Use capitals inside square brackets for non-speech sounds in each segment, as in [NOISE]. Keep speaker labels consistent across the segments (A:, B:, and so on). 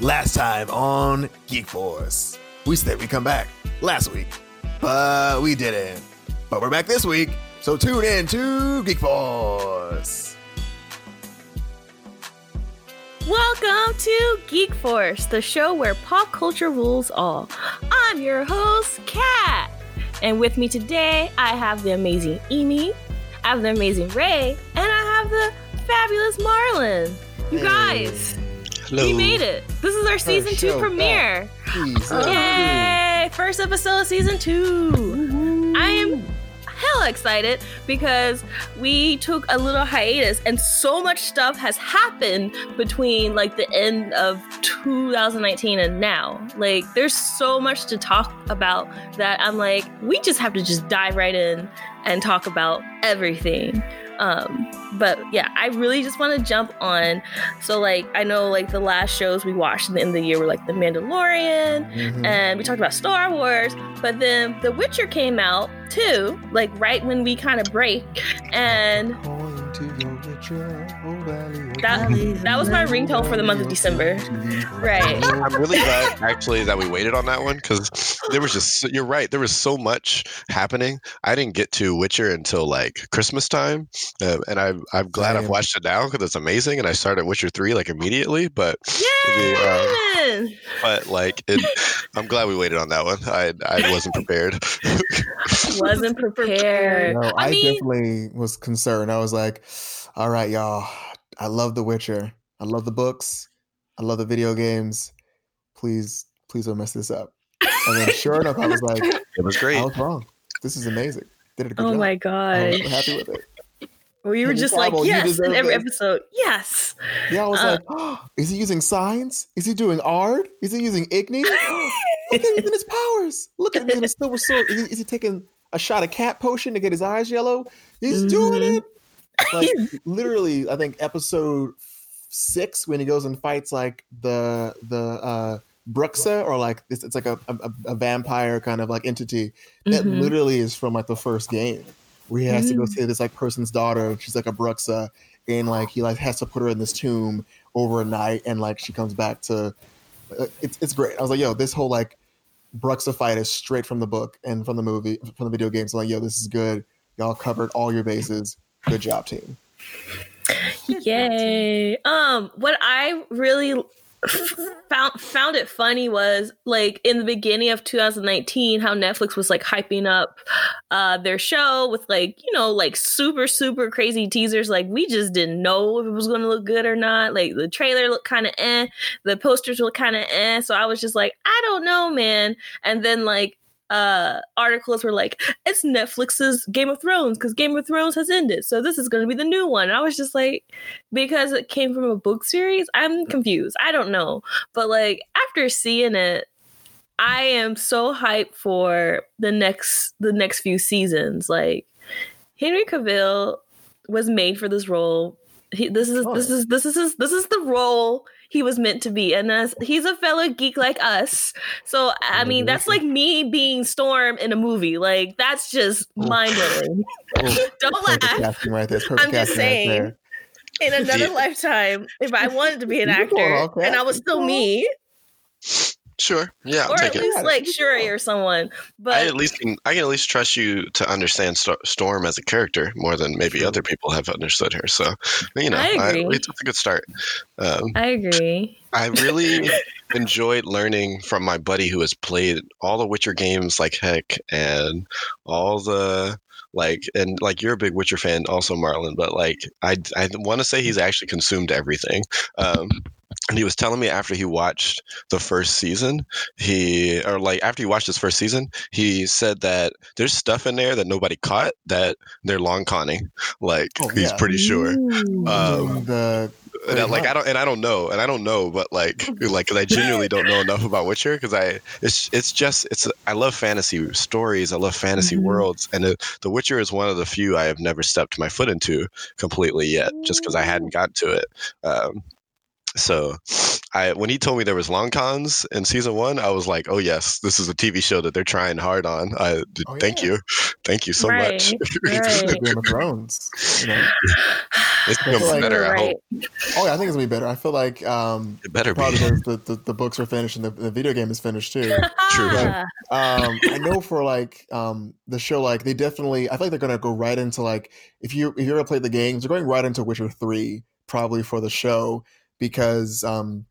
A: last time on Geek Force. We said we'd come back last week, but we didn't. But we're back this week, so tune in to Geek Force.
B: Welcome to Geek Force, the show where pop culture rules all. I'm your host, Kat. And with me today, I have the amazing Amy, I have the amazing Ray, and I have the fabulous Marlon. You guys,
C: Hello.
B: we made it. This is our season two premiere. Yay! First episode of season two. I am hella excited because we took a little hiatus and so much stuff has happened between like the end of 2019 and now. Like there's so much to talk about that I'm like, we just have to just dive right in and talk about everything. Um, but yeah, I really just want to jump on. So like, I know like the last shows we watched in the end of the year were like The Mandalorian,
A: Mhm.
B: and we talked about Star Wars, but then The Witcher came out too, like right when we kind of break, and That- that was my ringtone for the month of December. Right.
C: I'm [LAUGHS] really glad actually that we waited on that one because there was just you're right there was so much happening. I didn't get to Witcher until like Christmas time, uh, and I'm I'm glad I've watched it now because it's amazing. And I started Witcher three like immediately, but
B: yay!
C: The, but like it, I'm glad we waited on that one. I I wasn't prepared. [LAUGHS]
B: Wasn't [LAUGHS] prepared.
A: No, I,
B: I mean-
A: definitely was concerned. I was like, all right, y'all, I love The Witcher. I love the books. I love the video games. Please, please don't mess this up. And then sure enough, I was like, [LAUGHS]
C: it was great.
A: I was wrong. This is amazing. Did a good
B: Oh
A: job.
B: my
A: I
B: god!
A: was happy with it.
B: We were just like, yes, in every
A: this.
B: episode, yes.
A: Yeah, I was
B: Uh,
A: like, [GASPS] oh, is he using signs? Is he doing art? Is he using Igni? [LAUGHS] Look at him in his powers. Look at him in a silver sword. Is he, is he taking a shot of cat potion to get his eyes yellow? He's doing
B: Mhm.
A: it. Like [LAUGHS] literally, I think episode six when he goes and fights like the the uh Bruxa or like it's, it's like a, a a vampire kind of like entity that
B: Mhm.
A: literally is from like the first game where he has to go
B: Mm.
A: see this like person's daughter. She's like a Bruxa, and like he like has to put her in this tomb overnight and like she comes back to. uh, It's it's great. I was like, yo, this whole like Bruxa fight is straight from the book and from the movie from the video games. I'm like, yo, this is good. Y'all covered all your bases. Good job, team.
B: Yay. Um, what I really found found it funny was like in the beginning of 2019 how Netflix was like hyping up uh their show with like you know like super super crazy teasers. Like we just didn't know if it was going to look good or not. Like the trailer looked kind of eh. The posters looked kind of eh. So I was just like I don't know man. And then like uh articles were like it's Netflix's Game of Thrones because Game of Thrones has ended so this is going to be the new one. And I was just like because it came from a book series i'm confused. I don't know. But like after seeing it i am so hyped for the next the next few seasons. Like henry cavill was made for this role. He, this is
A: Oh,
B: this is this is his, this is the role he was meant to be. And as he's a fellow geek like us. So i mean that's like me being storm in a movie. Like that's just mind-blowing. [LAUGHS]
A: Oh, [LAUGHS]
B: don't laugh.
A: right.
B: I'm just
A: right
B: saying.
A: there.
B: in another lifetime if I wanted to be an
A: You can go
B: actor and I was still me,
C: Sure, yeah, I'll
B: or
C: take
B: at
C: it.
B: least
A: Yeah,
B: like Shuri
A: can.
B: or someone. But I
C: at least can, I can at least trust you to understand Sto- Storm as a character more than maybe other people have understood her. So, you know,
B: I agree.
C: it's a good start. Um,
B: I agree.
C: I really [LAUGHS] enjoyed learning from my buddy who has played all the Witcher games like heck and all the like and like you're a big Witcher fan also Marlon but like I I want to say he's actually consumed everything um and he was telling me after he watched the first season he or like after he watched his first season he said that there's stuff in there that nobody caught that they're long conning like
A: Oh,
C: he's
A: yeah.
C: pretty sure
B: Ooh.
C: Um,
A: the
C: and I, like I don't and I don't know and I don't know but like [LAUGHS] like 'cause I genuinely don't know enough about Witcher because I it's it's just it's I love fantasy stories I love fantasy
B: Mhm.
C: worlds and it, The Witcher is one of the few I have never stepped my foot into completely yet just because I hadn't got to it um, so I when he told me there was long cons in season one I was like oh yes this is a TV show that they're trying hard on I
A: Oh,
C: thank
A: yeah.
C: you thank you so
B: Right,
C: much
B: right.
A: Game of Thrones. You know? [SIGHS]
C: It's gonna be
A: Like-
C: better. I hope
A: Oh yeah, I think it's gonna be better. I feel like um,
C: it better be.
A: probably because the, the, the books are finished and the, the video game is finished too. [LAUGHS]
C: True.
B: Ah,
A: um i know for like um the show like they definitely i feel like they're gonna go right into like if you if you ever played the games they're going right into witcher 3 probably for the show because um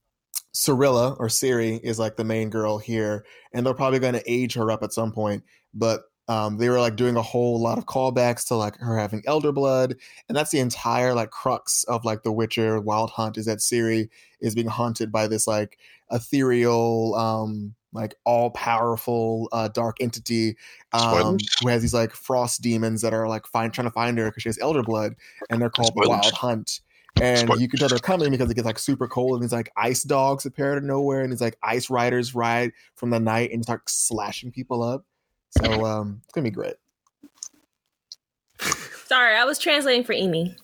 A: Cirilla or Ciri is like the main girl here, and they're probably going to age her up at some point. But um, they were like doing a whole lot of callbacks to like her having elder blood, and that's the entire like crux of like the Witcher Wild Hunt is that Ciri is being haunted by this like ethereal, um, like all powerful uh, dark entity um, who has these like frost demons that are like find trying to find her because she has elder blood, and they're called the Wild Hunt and
C: Spoilers.
A: you can tell they're coming because it gets like super cold and these like ice dogs appear out of nowhere and these like ice riders ride from the night and start slashing people up so um it's gonna be great
B: Sorry, I was translating for Amy.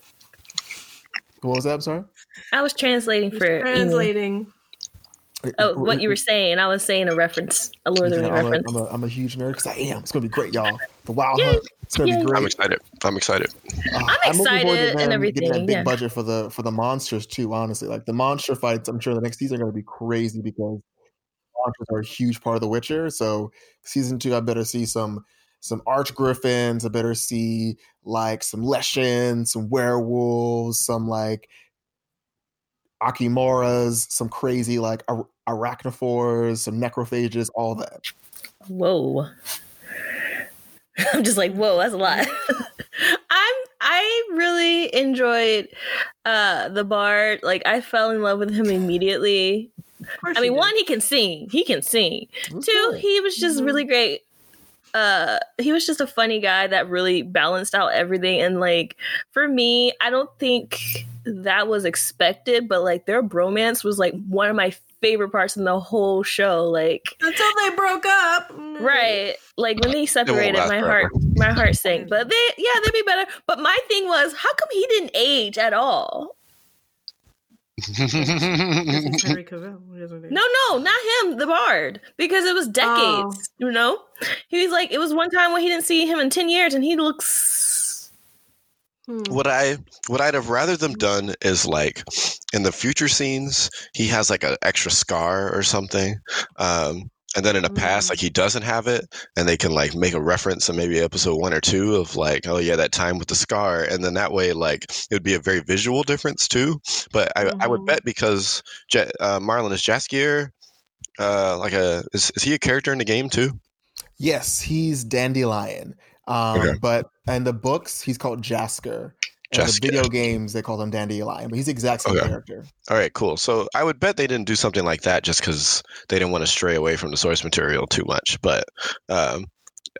A: what was that i'm sorry
B: I was translating for Amy.
D: Translating.
B: Oh, what you were saying. I was saying a reference, a Lord of the Rings
A: a,
B: reference.
A: I'm, a, I'm a huge nerd because I am. It's gonna be great, y'all. The Wild
B: Yay.
A: Hunt. It's gonna
B: Yay.
A: be great.
C: I'm excited. I'm excited.
A: Uh,
B: I'm
A: looking forward to
B: excited and
A: them Getting
B: everything,
A: that big
B: yeah.
A: budget for the for the monsters too. Honestly, like the monster fights, I'm sure the next season are gonna be crazy because monsters are a huge part of The Witcher. So season two, I better see some some arch griffins. I better see like some leshens, some werewolves, some like Ekimmaras, some crazy like ar- arachnophores, some necrophages, all that.
B: Whoa. [LAUGHS] I'm just like, whoa, that's a lot. [LAUGHS] I'm I really enjoyed uh the bard. Like I fell in love with him immediately. I mean,
D: you did.
B: one, he can sing. He can sing.
A: It
B: Two, he was just
D: Mhm.
B: really great. Uh he was just a funny guy that really balanced out everything. And like for me, I don't think that was expected, but like their bromance was like one of my favorite parts in the whole show. Like
D: Until they broke up. Mm.
B: Right. Like when they separated, my
C: forever.
B: heart my heart sank. But they yeah, they'd be better. But my thing was, how come he didn't age at all?
D: This is [LAUGHS] Henry Cavill. He doesn't do-
B: No, no, not him, the bard. Because it was decades.
D: Oh.
B: You know? He was like, it was one time when he didn't see him in ten years and he looks
D: Hmm.
C: what I what I'd have rather them done is like in the future scenes he has like an extra scar or something, um, and then in the past like he doesn't have it, and they can like make a reference in maybe episode one or two of like oh yeah that time with the scar, and then that way like it would be a very visual difference too. But I I would
D: Mhm.
C: bet because Ja- uh, Marlon is Jaskier. Uh, like a is, is he a character in the game too?
A: Yes, he's Dandelion. Um,
C: Okay.
A: But in the books, he's called Jaskier. And the video games, they call him Dandelion, but he's the exact same
C: Okay.
A: character.
C: All right, cool. So I would bet they didn't do something like that just because they didn't want to stray away from the source material too much. But um,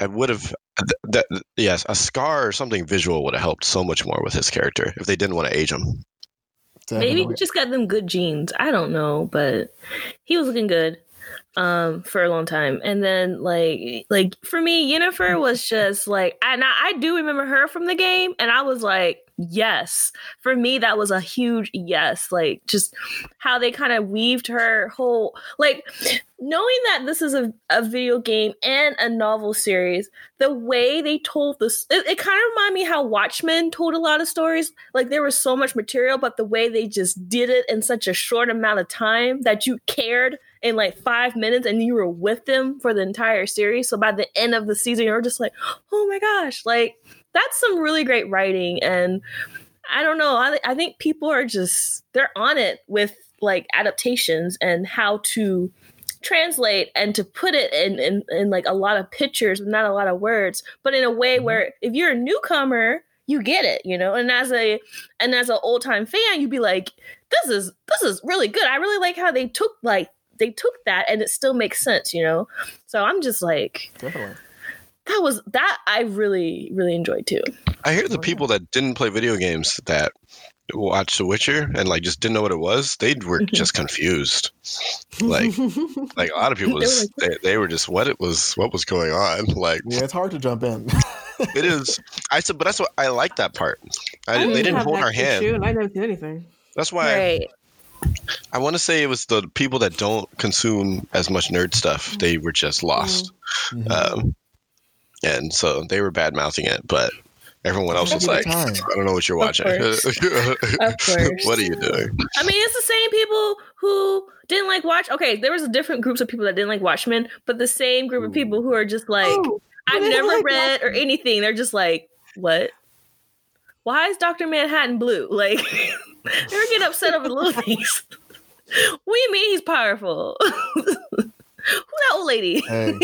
C: I would have th- that yes, a scar or something visual would have helped so much more with his character if they didn't want to age him.
B: maybe he just got them good genes. I don't know, but he was looking good um for a long time and then like like for me Yennefer was just like and I, I do remember her from the game and I was like yes. For me that was a huge yes like just how they kind of weaved her whole like knowing that this is a, a video game and a novel series the way they told this it, it kind of reminded me how watchmen told a lot of stories like there was so much material but the way they just did it in such a short amount of time that you cared in like five minutes and you were with them for the entire series. So by the end of the season you're just like oh my gosh like that's some really great writing and i don't know i, I think people are just they're on it with like adaptations and how to translate and to put it in, in in like a lot of pictures not a lot of words but in a way mm-hmm. where if you're a newcomer you get it you know? And as a and as an old time fan you'd be like this is this is really good. I really like how they took like they took that and it still makes sense you know? So i'm just like
A: Definitely.
B: That was that i really really enjoyed too
C: I hear the
A: Oh,
C: people that didn't play video games that watched The Witcher and like just didn't know what it was. They were
B: Mhm.
C: just confused. Like [LAUGHS] like a lot of people
B: They were
C: was they, they were just what it was what was going on. [LAUGHS] Like
A: Yeah, it's hard to jump in.
C: it is. I said, but that's what I like that part. I,
D: I
C: didn't they didn't hold our hand.
D: issue, and I don't do anything.
C: That's why
B: right
C: I want to say it was the people that don't consume as much nerd stuff. They were just lost,
A: Mhm.
C: um, and so they were bad mouthing it. But Everyone else was like,
A: time.
C: I don't know what you're watching. [LAUGHS]
B: Of course.
C: what are you doing?
B: I mean, it's the same people who didn't like watch. Okay, there was a different groups of people that didn't like Watchmen, but the same group of people who are just like,
E: Oh,
B: I've never
E: like
B: read or anything. They're just like, what? Why is Doctor Manhattan blue? [LAUGHS] Like, they're getting upset over little [LAUGHS] things. what do you mean he's powerful? Who that old lady?
A: Hey,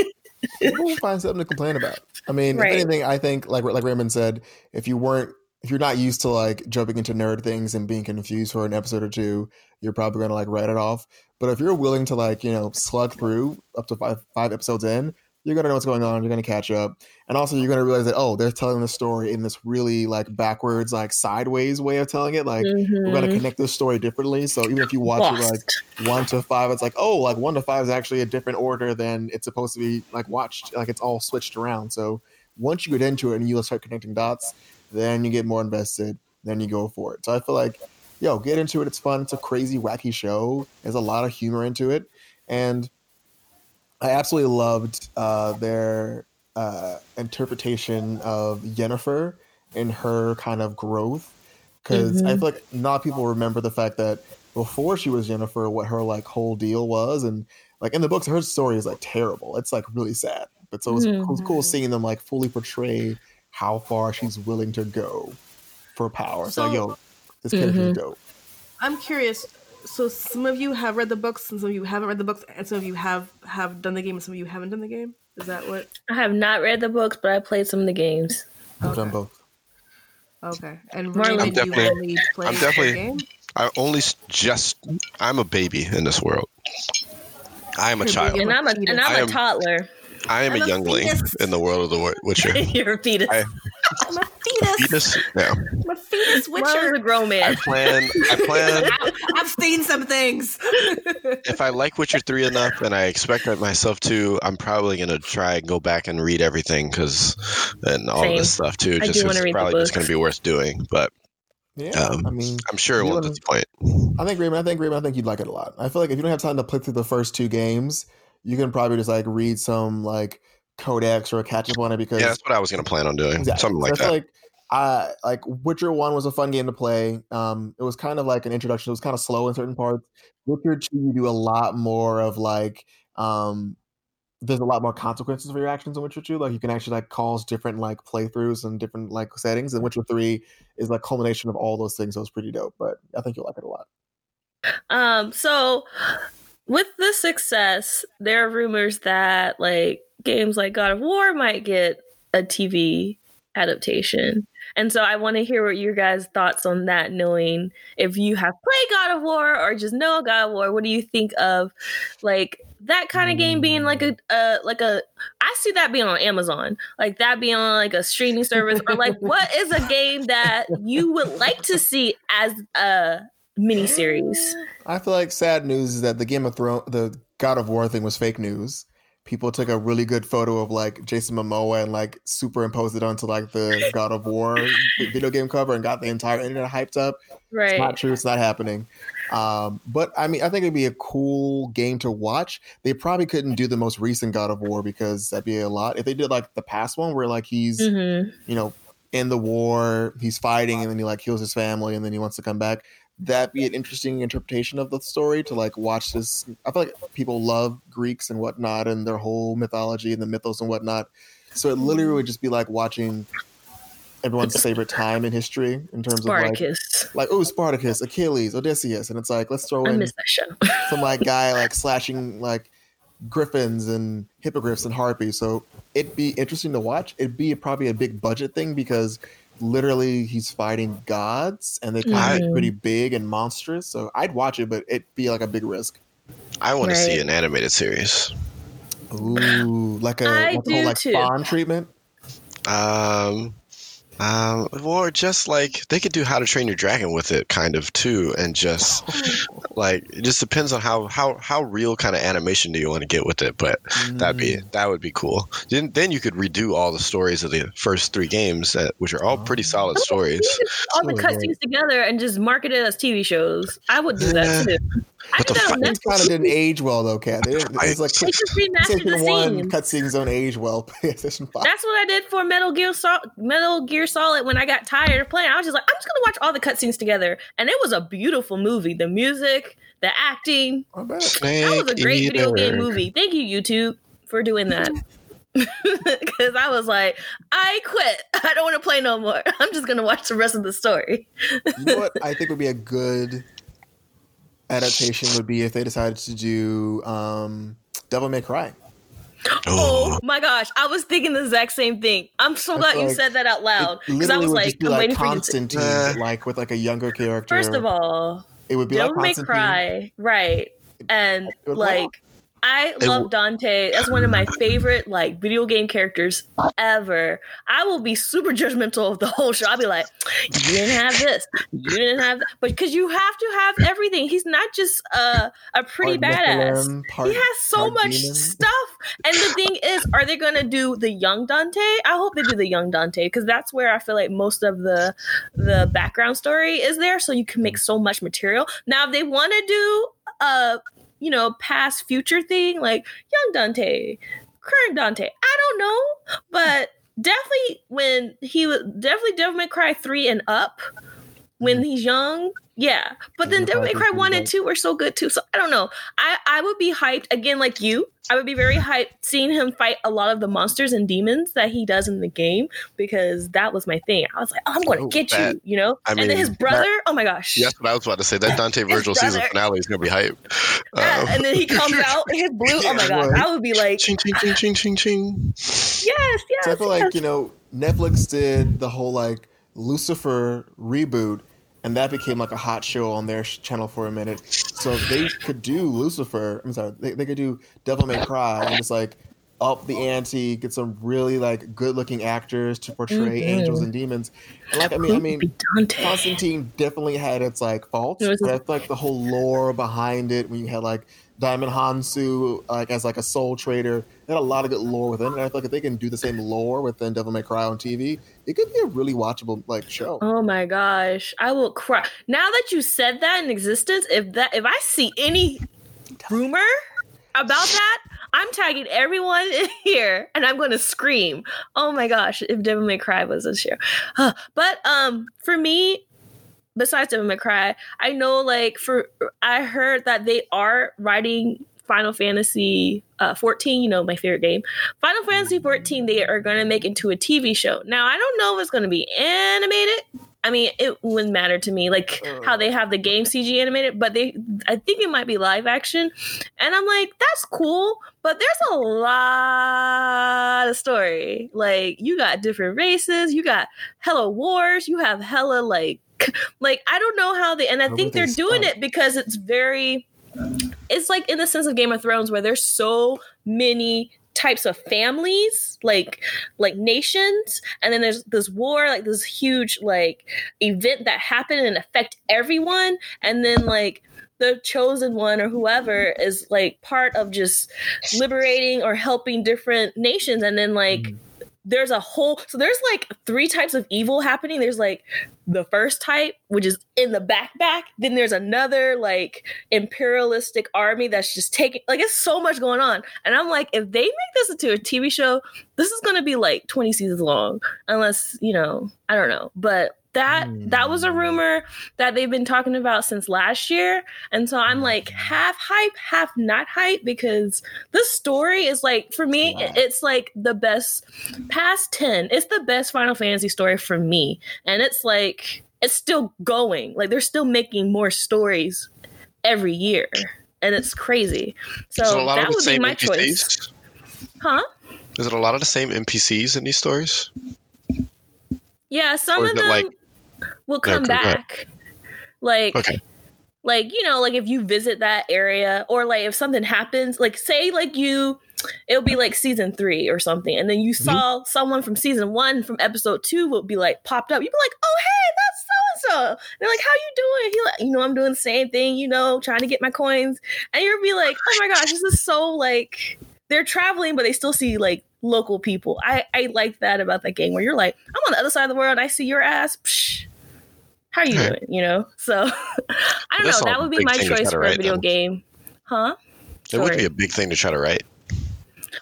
A: we'll find something to complain about. I mean,
B: Right.
A: if anything, I think like like Raymond said, if you weren't if you're not used to like jumping into nerd things and being confused for an episode or two, you're probably gonna like write it off. But if you're willing to like, you know, slug through up to five five episodes in, you're gonna know what's going on, you're gonna catch up. And also you're gonna realize that, oh, they're telling the story in this really like backwards, like sideways way of telling it. Like we're gonna
B: Mhm.
A: connect this story differently. So even if you watch it like one to five, it's like, oh, like one to five is actually a different order than it's supposed to be like watched. Like it's all switched around. So once you get into it and you start connecting dots, then you get more invested. Then you go for it. So I feel like, yo, get into it. It's fun. It's a crazy, wacky show. There's a lot of humor into it, and I absolutely loved uh, their uh, interpretation of Yennefer and her kind of growth. Because I
B: Mhm.
A: feel like not people remember the fact that before she was Yennefer, what her like whole deal was, and like in the books, her story is like terrible. It's like really sad. But so it was, it was cool seeing them like fully portray how far she's willing to go for power. So, like,
E: So-
A: yo, this character is
B: Mhm.
A: dope.
E: I'm curious. So some of you have read the books, and some of you haven't read the books, and some of you have have done the game, and some of you haven't done the game. Is that what?
B: I have not read the books, but I played some of the games.
A: I've done both.
E: Okay. And
B: Marlon-
E: Marlon,
B: I'm
E: you only played
C: I'm
E: the
C: definitely-
E: game?
C: I only just I'm a baby in this world. I am a child.
B: And I'm a and I'm
C: I
B: a
C: am-
B: toddler.
C: I am
E: I'm
C: a
E: a
C: youngling
E: fetus.
C: in the world of the Wi- Witcher. [LAUGHS]
B: You're a fetus.
C: I-
E: I'm a fetus.
C: Fetus? Yeah.
E: I'm a fetus
B: Marlon's
E: witcher.
B: a grown
C: I plan. I plan. [LAUGHS]
E: I've seen some things. [LAUGHS]
C: if I like Witcher three enough, and I expect that myself to, I'm probably gonna try and go back and read everything because and all
B: Same.
C: this stuff too.
B: I
C: Just
B: do
C: 'cause
B: wanna
C: it's
B: read the
C: probably just gonna be worth doing. But
A: Yeah,
C: Um,
A: I mean,
C: I'm sure it won't disappoint.
A: I think Raymond. I think Raymond. I think you'd like it a lot. I feel like if you don't have time to play through the first two games, you can probably just like read some like codex or a catch up on it because
C: Yeah, that's what I was gonna plan on doing.
A: Exactly.
C: Something like
A: I feel
C: that.
A: like I like Witcher One was a fun game to play. Um, it was kind of like an introduction. It was kind of slow in certain parts. Witcher Two, you do a lot more of like um, there's a lot more consequences for your actions in Witcher Two. Like you can actually like cause different like playthroughs and different like settings. And Witcher Three is like culmination of all those things. So it's pretty dope. But I think you'll like it a lot.
B: Um, so with the success, there are rumors that like games like God of War might get a TV adaptation. And so I want to hear what your guys' thoughts on that, knowing if you have played God of War or just know God of War, what do you think of like that kind of game being like a uh like a I see that being on Amazon, like that being on like a streaming service, or like what is a game that you would like to see as a miniseries?
A: I feel like sad news is that the Game of Thrones, the God of War thing was fake news. People took a really good photo of like Jason Momoa and like superimposed it onto like the [LAUGHS] God of War video game cover and got the entire internet hyped up. It's not true. It's not happening. Um, but I mean, I think it'd be a cool game to watch. They probably couldn't do the most recent God of War because that'd be a lot. If they did like the past one where like he's
B: hmm
A: you know, in the war, he's fighting, and then he like kills his family, and then he wants to come back. That'd be an interesting interpretation of the story to like watch this. I feel like people love Greeks and whatnot, and their whole mythology and the mythos and whatnot. So it literally would just be like watching everyone's favorite time in history in terms
B: Spartacus.
A: of like, like oh Spartacus, Achilles, Odysseus, and it's like let's throw in
B: that [LAUGHS]
A: some like guy like slashing like griffins and hippogriffs and harpies. So it'd be interesting to watch. It'd be probably a big budget thing because literally he's fighting gods and they kind of
B: Mhm.
A: get pretty big and monstrous. So I'd watch it, but it'd be like a big risk.
C: I want to see an animated series.
A: Ooh, like a,
B: I
A: like, a whole, like
B: too.
A: Spawn treatment.
C: Um, um, or just like they could do How to Train Your Dragon with it, kind of too, and just [LAUGHS] like it just depends on how how how real kind of animation do you want to get with it. But that'd be
A: Mm.
C: that would be cool. Then then you could redo all the stories of the first three games, that which are all pretty solid stories.
B: All the
A: right.
B: cutscenes together and just market it as TV shows. I would do that [LAUGHS] too. I
C: But the
B: think that
A: Things kind of didn't age well though, Kat. They- It's like
B: They just remastered the
A: PlayStation One cutscenes don't age well. [LAUGHS] PlayStation Five.
B: That's what I did for Metal Gear Sol- Metal Gear Solid when I got tired of playing. I was just like, I'm just gonna watch all the cutscenes together, and it was a beautiful movie. The music, the acting,
A: Not bad.
B: that was a great
C: Snake
B: video game
C: eater.
B: movie. Thank you, YouTube, for doing that. [LAUGHS] Because I was like, I quit. I don't want to play no more. [LAUGHS] I'm just gonna watch the rest of the story.
A: You know what I think would be a good adaptation would be if they decided to do um, Devil May Cry.
B: Oh my gosh, I was thinking the exact same thing. I'm so glad
A: feel
B: you said that out loud because I was
A: would
B: like,
A: just be
B: I'm
A: like
B: waiting for you to.
A: Constantine,
C: Uh.
A: like with like a younger character.
B: First of all,
A: it would be
B: Devil
A: like
B: May Cry, right? And
A: It
B: like,
A: rock.
B: I love Dante. That's one of my favorite like video game characters ever. I will be super judgmental of the whole show. I'll be like, you didn't have this, you didn't have that, but because you have to have everything. He's not just a a pretty
A: Part
B: badass.
A: Nephilim, part-
B: he has so much
A: demon.
B: stuff. And the thing is, are they going to do the young Dante? I hope they do the young Dante because that's where I feel like most of the the background story is there, so you can make so much material. Now, if they want to do a you know past future thing like young Dante, current Dante, I don't know, but definitely when he was definitely Devil May Cry three and up when mm. he's young. Yeah, but then
A: You're
B: Devil May Cry one and two were so good too. So I don't know. I I would be hyped again, like you. I would be very hyped seeing him fight a lot of the monsters and demons that he does in the game because that was my thing. I was like, oh, I'm going to
A: Oh,
B: get
C: that-
B: you, you know.
C: I
B: and then his brother. oh my gosh.
C: That's what I was about to say. That [LAUGHS] Dante Vergil season finale is gonna be hype. [LAUGHS]
B: Yeah,
C: Um,
B: and then he [LAUGHS] comes out in his blue. oh my
A: Yeah,
B: gosh,
A: right.
B: I would be like,
C: ching ching ching ching ching ching.
B: yes, yes.
A: So I feel
B: yes.
A: like you know Netflix did the whole like Lucifer reboot, and that became like a hot show on their sh- channel for a minute. So they could do Lucifer. I'm sorry, they, they could do Devil May Cry and just like up the ante, get some really like good looking actors to portray
B: Mhm.
A: angels and demons. And like I mean, I mean, Constantine definitely had its like faults,
B: It was-
A: but like the whole lore behind it, when you had like Djimon Hounsou like as like a soul trader, they had a lot of good lore within it. And I feel like if they can do the same lore within Devil May Cry on TV, it could be a really watchable like show.
B: Oh my gosh, I will cry. Now that you said that in existence, if that if I see any rumor about that, I'm tagging everyone in [LAUGHS] here and I'm going to scream. Oh my gosh, if Devil May Cry was this year. Huh. But um for me besides Devil May Cry, I know like for I heard that they are writing Final Fantasy uh, 14, you know, my favorite game. Final Fantasy 14, they are going to make into a TV show. Now, I don't know if it's going to be animated. I mean, it wouldn't matter to me, like how they have the game CG animated, but they, I think it might be live action. And I'm like, that's cool, but there's a lot of story. Like, you got different races, you got hella wars, you have hella, like, like I don't know how they, and I
A: Where
B: think
A: would they
B: they're doing it because it's very, it's like in the sense of Game of Thrones where there's so many types of families like like nations and then there's this war like this huge like event that happened and affect everyone and then like the chosen one or whoever is like part of just liberating or helping different nations and then like mm-hmm. There's a whole so there's like three types of evil happening. There's like the first type which is in the backpack. Then there's another like imperialistic army that's just taking like it's so much going on. And i'm like if they make this into a tv show this is going to be like 20 seasons long unless you know i don't know. But that that was a mm. rumor that they've been talking about since last year. And so i'm like mm. half hype half not hype because this story is like for me
A: Wow.
B: it's like the best past 10 it's the best final fantasy story for me. And it's like it's still going. Like they're still making more stories every year. And it's crazy. So
C: Is a lot
B: that
C: of the
B: would be my
C: NPCs?
B: choice. Huh?
C: Is it a lot of the same NPCs in these stories?
B: yeah some of them
C: like-
B: will come back. like
C: Okay.
B: like you know like if you visit that area or like if something happens like say like you it'll be like season three or something and then you
C: Mm-hmm.
B: saw someone from season one from episode two will be like popped up. You'd be like oh hey that's so and so they're like how you doing? He like you know i'm doing the same thing you know trying to get my coins. And you'll be like oh my gosh this is so like they're traveling but they still see like local people. I i like that about that game where you're like i'm on the other side of the world. I see your ass. Psh, How are you doing? You know? [LAUGHS] So [LAUGHS] I don't know. That would be my
C: thing to try
B: choice for a video
C: then.
B: game. Huh?
C: It would be a big thing to try to write.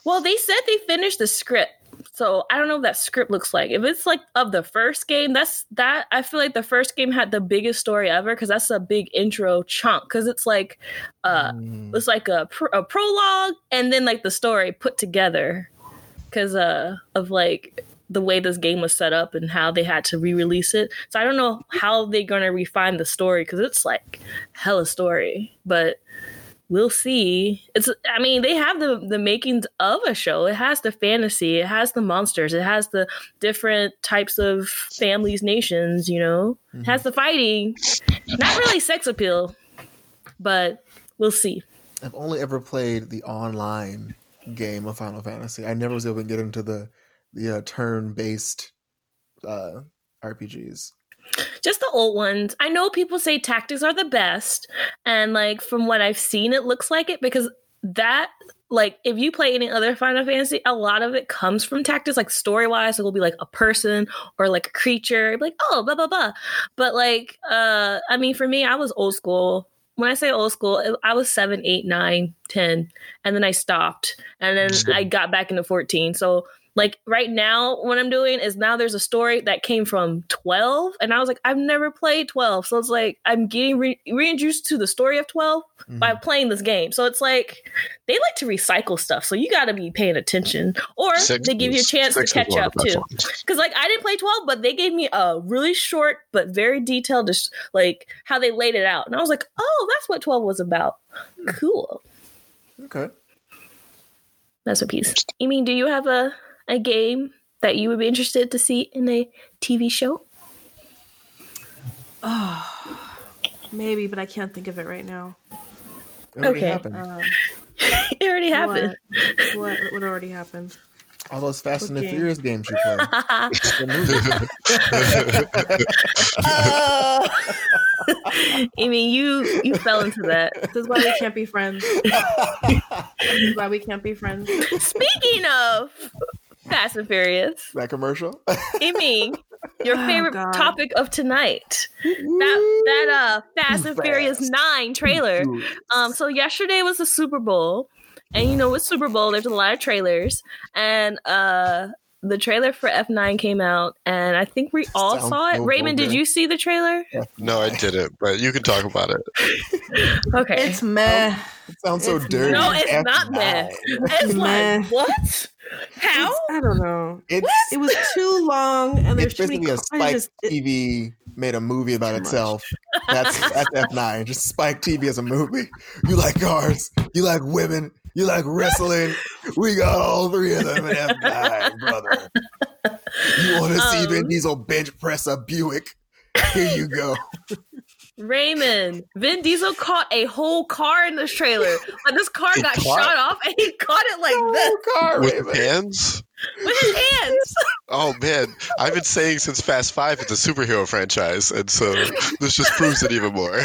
B: Well, they said they finished the script. So I don't know what that script looks like. If it's like of the first game, that's that I feel like the first game had the biggest story ever because that's a big intro chunk. Because it's like uh
A: Mm.
B: it's like a, pr- a prologue and then like the story put together because uh of like the way this game was set up and how they had to re-release it. So i don't know how they're gonna refine the story because it's like hella story but we'll see. It's i mean they have the the makings of a show. It has the fantasy it has the monsters it has the different types of families nations you know? It has mm-hmm. the fighting. Not really sex appeal but we'll see.
A: I've only ever played the online game of Final Fantasy. I never was able to get into the the uh, turn based uh, RPGs.
B: just the old ones. I know people say tactics are the best, and like from what I've seen, it looks like it because that like if you play any other Final Fantasy, a lot of it comes from tactics. Like story wise, it will be like a person or like a creature, like oh blah blah blah. But like, uh, I mean, for me, I was old school. When I say old school, I was seven, eight, nine, ten, and then I stopped, and then I got back into fourteen. So like right now what i'm doing is now there's a story that came from 12 and i was like i've never played 12 so it's like i'm getting re- reintroduced to the story of 12 by
A: Mhm.
B: playing this game. So it's like they like to recycle stuff so you got to be paying attention. Or
C: Six
B: they give you a chance to catch up too. because like i didn't play 12 but they gave me a really short but very detailed just like how they laid it out. And i was like oh that's what 12 was about. Cool.
A: Okay.
B: that's a piece you mean do you have a, a game that you would be interested to see in a tv show
E: Oh, [SIGHS] maybe, but I can't think of it right now.
A: It already
B: Okay.
A: happened.
E: Um, [LAUGHS]
B: it already happened
E: What, what, what already happened?
A: All those Fast and the Furious games you play. The movie.
B: oh. I mean, you you fell into that. [LAUGHS]
E: This is why we can't be friends. [LAUGHS] This is why we can't be friends.
B: Speaking of Fast and Furious,
A: that commercial.
B: I mean, your
E: Oh,
B: favorite
E: God.
B: topic of tonight that that uh Fast and Furious Nine trailer. Um, so yesterday was the Super Bowl, and you know with Super Bowl there's a lot of trailers, and uh the trailer for F9 came out, and I think we all
A: Sounds
B: saw it.
A: so
B: Raymond, did you see the trailer?
C: No, I didn't, but you can talk about it. [LAUGHS]
B: Okay.
E: It's meh.
A: It sounds so
E: It's-
A: dirty.
B: no, it's
A: F9.
B: not that. It's
E: Meh.
B: like what? How?
E: It's- I don't know.
A: It's
E: It was too long, and there's
A: it's
E: too many.
A: basically a
E: cars.
A: Spike
E: Just- it-
A: TV made a movie about
E: Too much.
A: itself. That's that's F9. Just Spike TV as a movie. You like cars. You like women. You like wrestling. We got all three of them in F9, brother. You want to see Vin
B: Um.
A: Diesel bench press a Buick? Here you go.
B: Raymond, Vin Diesel caught a whole car in this trailer. Like this car
C: He
B: got
C: caught-
B: shot off, and he caught it like this
A: Oh, car,
C: With
A: Raven.
C: hands?
B: with his hands.
C: Oh man, I've been saying since Fast Five it's a superhero franchise, and so this just proves it even more.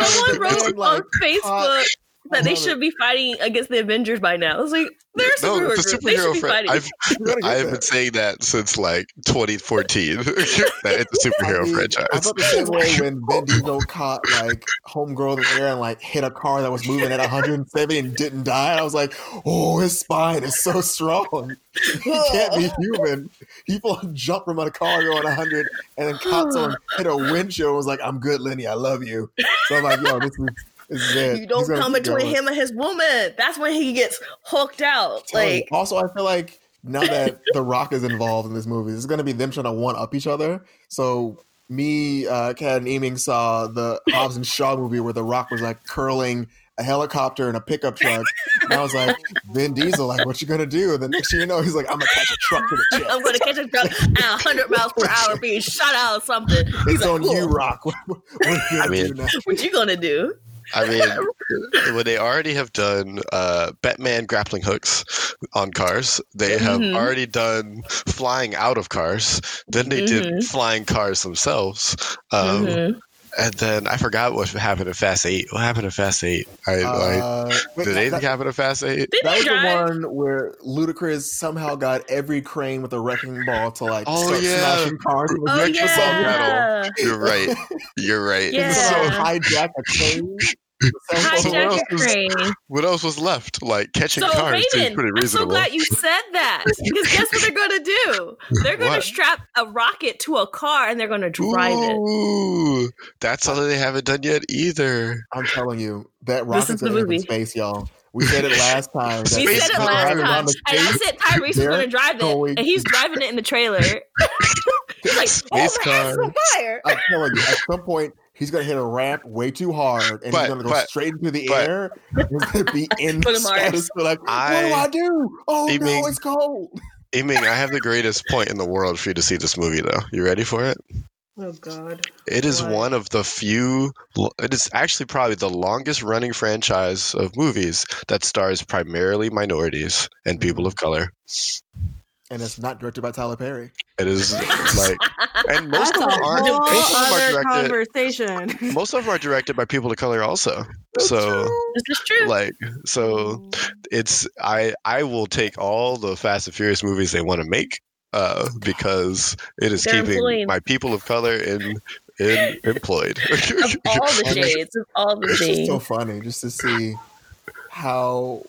B: Someone wrote
A: man,
B: on
A: like,
B: Facebook
A: caught-
B: that they
A: love
B: should be fighting against the Avengers by now. I was like, they're a
C: no,
B: superhero
C: the
B: group. They should
C: superhero
B: be
C: fran- I've [LAUGHS]
A: You gotta get
C: I've been saying that since like 2014 that [LAUGHS] [LAUGHS] it's a superhero
A: mean, I
C: franchise.
A: felt the same way when Vin Diesel caught like homegirl in the air and like hit a car that was moving at 170 and didn't die. I was like, oh, his spine is so strong. He can't be human. People jump from a car going 100 and then caught someone hit a windshield and was like, I'm good, Letty. I love you. So I'm like, yo, this is, this is it.
B: You don't come between him and his woman. That's when he gets hooked out.
A: Telling.
B: Like,
A: also, I feel like now that [LAUGHS] The Rock is involved in this movie, it's going to be them trying to one up each other. So me, uh, Kat, and Eaming saw the Hobbs and Shaw movie where The Rock was like curling a helicopter and a pickup truck, and I was like, Vin Diesel, like, what you gonna do? And the next thing you know, he's like, [LAUGHS] I'm gonna catch a truck to the chest.
B: I'm going to catch a truck at 100 miles per hour being shot out or something. He's
A: It's
B: like,
A: on you. Rock. What, [LAUGHS] what are you
C: I mean-
B: What you going to do?
C: I mean, [LAUGHS] when they already have done uh, Batman grappling hooks on cars, they have
B: Mhm.
C: already done flying out of cars. Then they did
B: Mhm.
C: flying cars themselves. Um,
B: Mhm.
C: And then I forgot what happened in Fast Eight. What happened in Fast Eight? I like.
A: Uh, wait,
C: Did
A: that-
C: anything
A: that,
C: happen in Fast Eight?
A: That
B: they
A: was the one where Ludacris somehow got every crane with a wrecking ball to like
C: Oh,
A: start
C: yeah.
A: smashing cars. It was
B: Oh
C: Wreck
A: Richard
B: yeah,
C: pedal. You're right. You're right. [LAUGHS]
B: Yeah.
A: somehow hijack a crane. [LAUGHS]
C: So what
B: hijack
C: else
B: a
C: was- What else was left? Like catching
B: So
C: cars seems
B: Raven,
C: pretty
B: I'm so glad you said that because guess what they're gonna do? [LAUGHS] They're gonna
C: What?
B: strap a rocket to a car and they're gonna drive it.
C: Ooh, that's something they haven't done yet either.
A: I'm telling you, that
B: This
A: rocket's
B: the
A: gonna end in space, y'all. We said it last time. [LAUGHS] that
B: We
C: Space
B: said it
C: car
B: last time, and I said Tyrese was gonna drive it,
A: going-
B: and he's driving it in the trailer. [LAUGHS] he's like,
C: Space
B: oh,
C: car.
B: on fire!
A: I'm telling you, at some point he's gonna hit a ramp way too hard, and
C: But-
A: he's gonna go
C: but-
A: straight into the
C: but-
A: air. He's gonna be [LAUGHS] in
B: Go to Mars.
A: Like,
C: I-
A: what do I do? Oh
C: I
A: no,
C: mean-
A: it's cold.
C: Aiming, I have the greatest point in the world for you to see this movie, though. You ready for it?
E: Oh God.
C: It is
E: What?
C: one of the few. It is actually probably the longest running franchise of movies that stars primarily minorities and people of color.
A: And it's not directed by Tyler Perry.
C: It is like, [LAUGHS] and most
E: That's
C: of them aren't. Most of them are directed.
E: conversation. [LAUGHS]
C: Most of them are directed by people of color, also. So,
B: This is true.
C: like, so it's I I will take all the Fast and Furious movies they want to make uh, because it is
B: They're
C: keeping
B: employing-
C: my people of color in in employed. [LAUGHS]
B: of all the shades, of all the
A: It's
B: shades.
A: so funny just to see how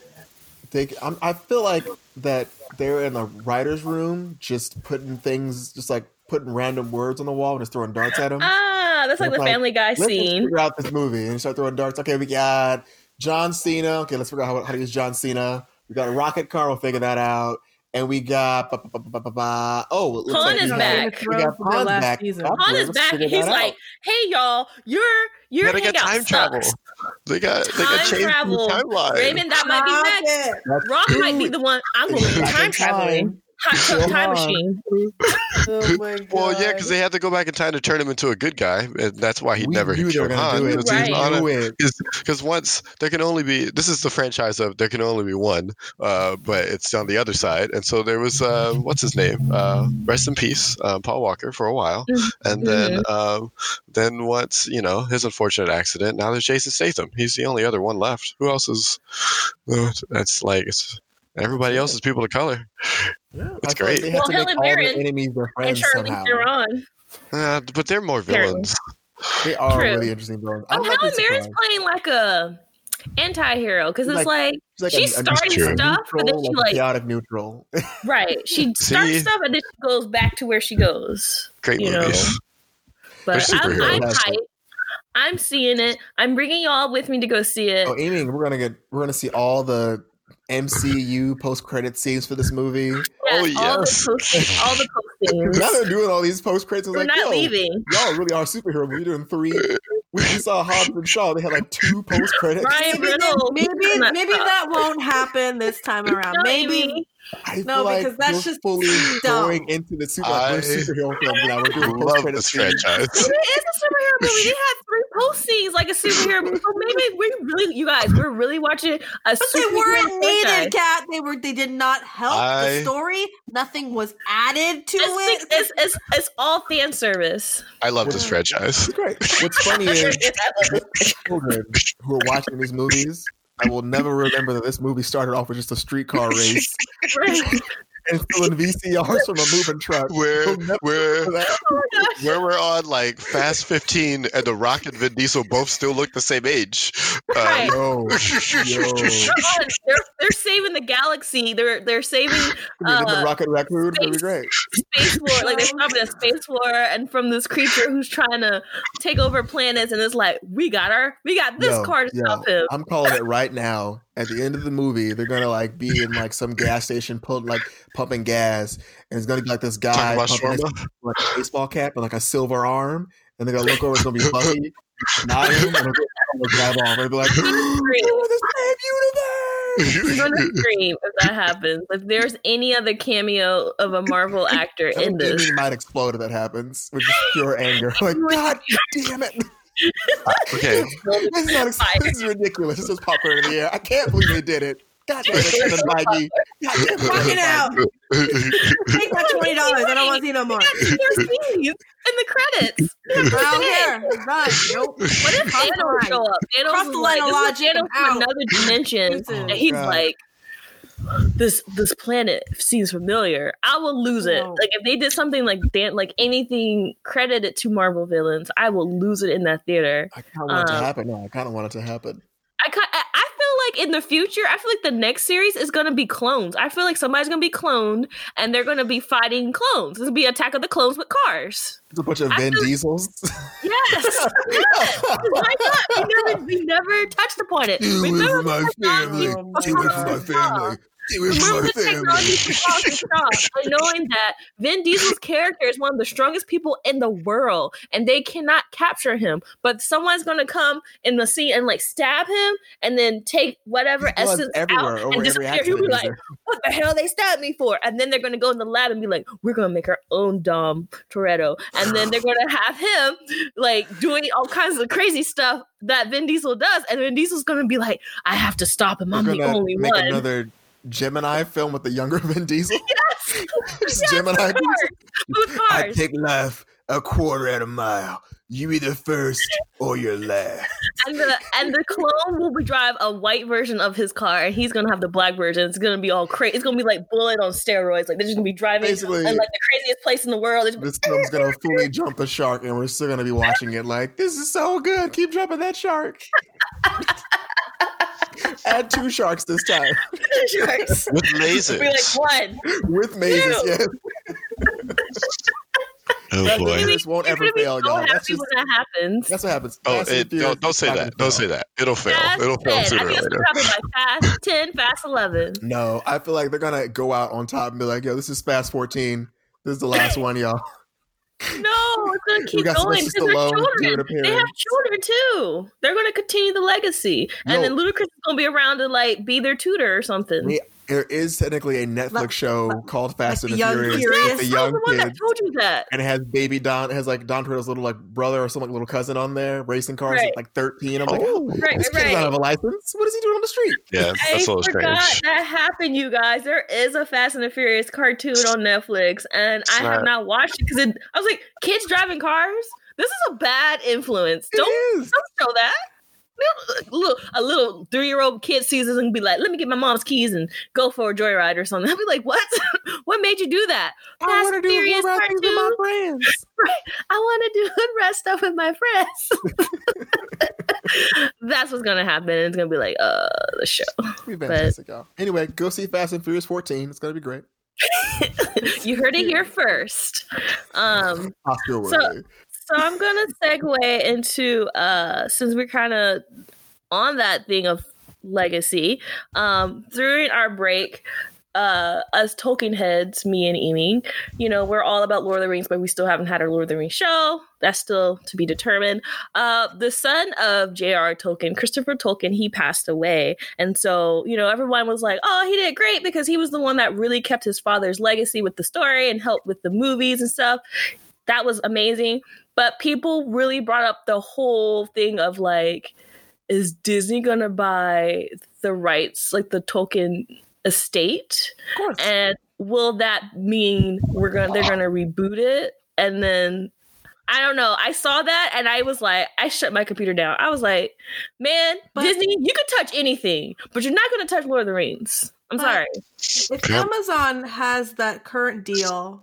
A: they. I'm, I feel like that they're in the writers' room, just putting things, just like putting random words on the wall and just throwing darts at them. [LAUGHS]
B: Ah, that's like the
A: like,
B: Family Guy scene.
A: figure out this movie and start throwing darts. Okay, we got John Cena. Okay, let's figure out how, how to use John Cena. We got a rocket car. We'll figure that out. And we got ba- ba- ba- ba- ba- ba- oh, it looks
B: Han
A: like
B: is back.
A: We got
E: For the
A: Han's
E: last
A: back.
E: season.
B: Han is back.
A: figure
B: He's like,
A: out.
B: "Hey y'all, your your
C: gotta get
B: hangout
C: time travel. They got they got
B: Time
C: changed
B: travel.
C: the timeline.
B: Raymond, that might be next.
E: Stop it.
A: That's
B: Rock might be the one. I'm going to be
A: Back in
B: time traveling.
A: Time.
B: Hot tub time
A: on.
B: machine. [LAUGHS]
E: Oh.
C: Well, yeah, because they had to go back in time to turn him into a good guy, and that's why he
A: We
C: never
A: knew they were
C: killed
A: gonna
C: Han. because he was
B: Right.
C: a-
A: We knew
C: because once there can only be this is the franchise of there can only be one uh but it's on the other side and so there was uh what's his name uh rest in peace uh, paul walker for a while and then um then once you know his unfortunate accident now there's jason statham he's the only other one left who else is uh, that's like it's everybody else is people of color
A: Yeah,
C: It's
A: I
C: great.
A: They had
B: Well,
A: to make
B: Helen
A: all their
B: Mirren
A: enemies their
B: And
A: friends
B: Charlize
A: somehow.
B: Theron.
C: uh, but they're more
B: Apparently.
C: villains
A: They are
B: True.
A: really interesting villains.
B: Oh,
A: I'm not
B: Helen Mirren's
A: surprised.
B: playing like a anti-hero because it's
A: Like-
B: like,
A: She's like
B: she's
A: a- a
B: starting
C: true.
B: stuff, but then she
A: like,
B: like
A: chaotic neutral. [LAUGHS]
B: right. She starts stuff and then she goes back to where she goes.
C: great
B: You know. But I'm, I'm hyped. I'm seeing it. I'm bringing y'all with me to go see it.
A: oh, Amy, we're gonna get we're gonna see all the MCU post credit scenes for this movie. [LAUGHS]
C: Oh,
B: Yes, all the post, all the postings.
A: now [LAUGHS] they're doing all these post credits.
B: We're
A: Like,
B: not
A: yo,
B: leaving.
A: y'all really are superhero. We're doing three. [LAUGHS] We, we saw Hobbs and Shaw. They had like two post credits.
B: Ryan
E: Maybe, maybe,
B: that
E: maybe that won't happen this time around.
B: No,
E: maybe
B: Amy.
A: I feel
E: No,
A: like
E: because that's
A: we're
E: just
A: fully
E: dumb.
A: going into the super, like, we're
C: I
A: superhero films now. We're doing [LAUGHS]
C: love
A: post-credit
C: this franchise
B: It is a superhero movie. They had three postings like a superhero movie. So maybe we really, you guys, we're really watching a
E: But they weren't needed,
B: franchise.
E: Kat. They were. They did not help
C: I-
E: the story. Nothing was added to
B: It's,
E: it.
B: it's, it's, it's all fan service.
C: i love this franchise
A: It's great. [LAUGHS] What's funny [LAUGHS] is children who are watching these movies. I will never remember that this movie started off with just a streetcar [LAUGHS] race. And stealing VCRs from a moving truck.
C: where where [LAUGHS]
B: oh
C: where we're on like Fast 15 and The Rock and Vin Diesel both still look the same age. Uh,
A: Yo, [LAUGHS] yo.
B: They're, they're, they're saving the galaxy. They're they're saving
A: I mean, the
B: Uh,
A: Rocket Raccoon, it'll be
B: space-
A: great.
B: space war. Like they're stopping a space war, and from this creature who's trying to take over planets, and it's like we got our we got this
A: Yo,
B: car to
A: yo,
B: stop him.
A: I'm calling it right now. At the end of the movie, they're gonna like be in like some gas station, pull, like pumping gas, and it's gonna be like this guy pumping his, [LAUGHS] like a baseball cap and like a silver arm, and they're gonna look over. It's gonna be Bucky, [LAUGHS] not him, and they're gonna [LAUGHS] grab off. And be like, "You're the same universe."
B: I'm gonna scream if that happens. If there's any other cameo of a Marvel actor in this,
A: Amy might explode if that happens, with just pure anger. Like, God damn it! [LAUGHS]
C: Okay,
A: This is, not, this is ridiculous. This is popcorn in the air. I can't believe they did it. God damn it, Kevin Feige. [LAUGHS] God damn it,
E: Fuck
A: Kevin
E: out.
A: Feige.
E: Take that twenty dollars. I don't want to see no more.
B: There's in the credits. [LAUGHS]
E: Around here, run. Nope.
B: What if
E: Cross the
B: Thanos show up? Thanos
E: Cross
B: is
E: the
B: like,
E: line of
B: this is
E: logic
B: Thanos from another dimension, and he's like, this this planet seems familiar. I will lose it.
E: No.
B: Like if they did something like Dan, like anything credited to Marvel villains, I will lose it in that theater.
A: I kind of want it to
B: Um,
A: happen. No, I kind of want it to happen.
B: I ki- I I feel like in the future, I feel like the next series is gonna be clones. I feel like somebody's gonna be cloned, and they're gonna be fighting clones. This will be Attack of the Clones with cars.
A: It's a bunch of
B: I
A: Vin
B: feel-
A: Diesels.
B: Yes. [LAUGHS] Oh Why not? We never, we never touched upon it. Remember
A: my
E: family.
B: was
A: Stay away from my family.
B: Remember the technology
A: family.
B: was causing stuff, knowing that Vin Diesel's character is one of the strongest people in the world, and they cannot capture him. But someone's gonna come in the scene and like stab him, and then take whatever essence out and disappear. He'll be like,
A: there.
B: what the hell they stabbed me for? And then they're gonna go in the lab and be like, we're gonna make our own Dom Toretto. And then they're gonna have him like doing all kinds of crazy stuff that Vin Diesel does. And Vin Diesel's gonna be like, I have to stop him. I'm the only
A: make
B: one.
A: another Gemini film with the younger [LAUGHS] Vin Diesel.
B: Yes. [LAUGHS] yes,
A: Gemini
B: cars.
A: I take life a quarter at a mile. You either first or you're last.
B: and the and the clone will be drive a white version of his car, and he's gonna have the black version. It's gonna be all crazy. It's gonna be like bullet on steroids. Like they're just gonna be driving
A: Basically-
B: in like the craziest place in the world. It's
A: This film's gonna [LAUGHS] fully jump the shark, and we're still gonna be watching it like this is so good. Keep jumping that shark. [LAUGHS] Add two sharks this time [LAUGHS]
B: sharks.
C: With mazes.
B: Be like one.
A: with mazes.
B: Ew.
A: Yes, [LAUGHS]
C: Oh
A: That
C: boy.
A: This won't
B: You're
A: ever
B: be
A: fail,
B: so
A: y'all.
B: happy
A: That's just-
B: when that happens.
A: that's what happens.
C: Oh,
A: Fast
C: it, don't, don't say that. Don't say that. It'll fail.
B: Fast
C: It'll fail sooner
B: I
C: or
B: think it's
C: later.
B: probably like fast 10, fast 11.
A: No, I feel like they're gonna go out on top and be like, "Yo, this is Fast 14. This is the last one, y'all."
B: No, it's gonna keep going because they're children. They have children too. They're gonna continue the legacy, and
A: No.
B: then Ludacris is gonna be around to like be their tutor or something.
A: Yeah, There is technically a Netflix
E: Like-
A: show called Fast
E: like
A: and
E: the
A: the
E: Young
A: Furious.
E: Furious?
A: with
B: Yes,
A: the
B: I was
A: young
B: the one that
A: kids.
B: told you that.
A: and it has baby Dom it has like Dom Toretto's little like brother or some like little cousin on there racing cars
B: Right.
A: at like 13. I'm like,
C: Oh.
A: oh,
B: Right,
A: this
B: right,
A: kid
B: right.
A: doesn't have a license. What is he doing on the street?
C: Yeah, that's a little
B: forgot
C: strange.
B: that happened, you guys. There is a Fast and the Furious cartoon on Netflix, and I have not watched it because I was like, kids driving cars. This is a bad influence. Don't don't show that. Little, a little three-year-old kid sees this and be like, "Let me get my mom's keys and go for a joyride or something." I'll be like, "What? [LAUGHS] what made you do that?"
A: I want to do more things with my friends. [LAUGHS]
B: I want to do hood rat stuff with my friends. [LAUGHS] That's what's gonna happen. It's gonna be like, uh, the show.
A: It'll be fantastic, y'all. Anyway, go see Fast and Furious 14. It's gonna be great.
B: you heard it here first. Um,
A: Oscar worthy.
B: so I'm gonna segue into uh since we're kind of on that thing of legacy. Um, during our break, uh, us Tolkien heads, me and Amy, you know, we're all about Lord of the Rings, but we still haven't had our Lord of the Rings show. That's still to be determined. Uh, the son of J.R. Tolkien, Christopher Tolkien, he passed away. And so, you know, everyone was like, oh, he did great because he was the one that really kept his father's legacy with the story and helped with the movies and stuff. That was amazing. But people really brought up the whole thing of like, is Disney gonna buy the rights, like the Tolkien estate?
A: Of course.
B: And will that mean we're gonna they're gonna reboot it? And then I don't know. I saw that and I was like, I shut my computer down. I was like, man,
E: But-
B: Disney, you can touch anything, but you're not gonna touch Lord of the Rings. I'm sorry.
E: If
C: Yep.
E: Amazon has that current deal,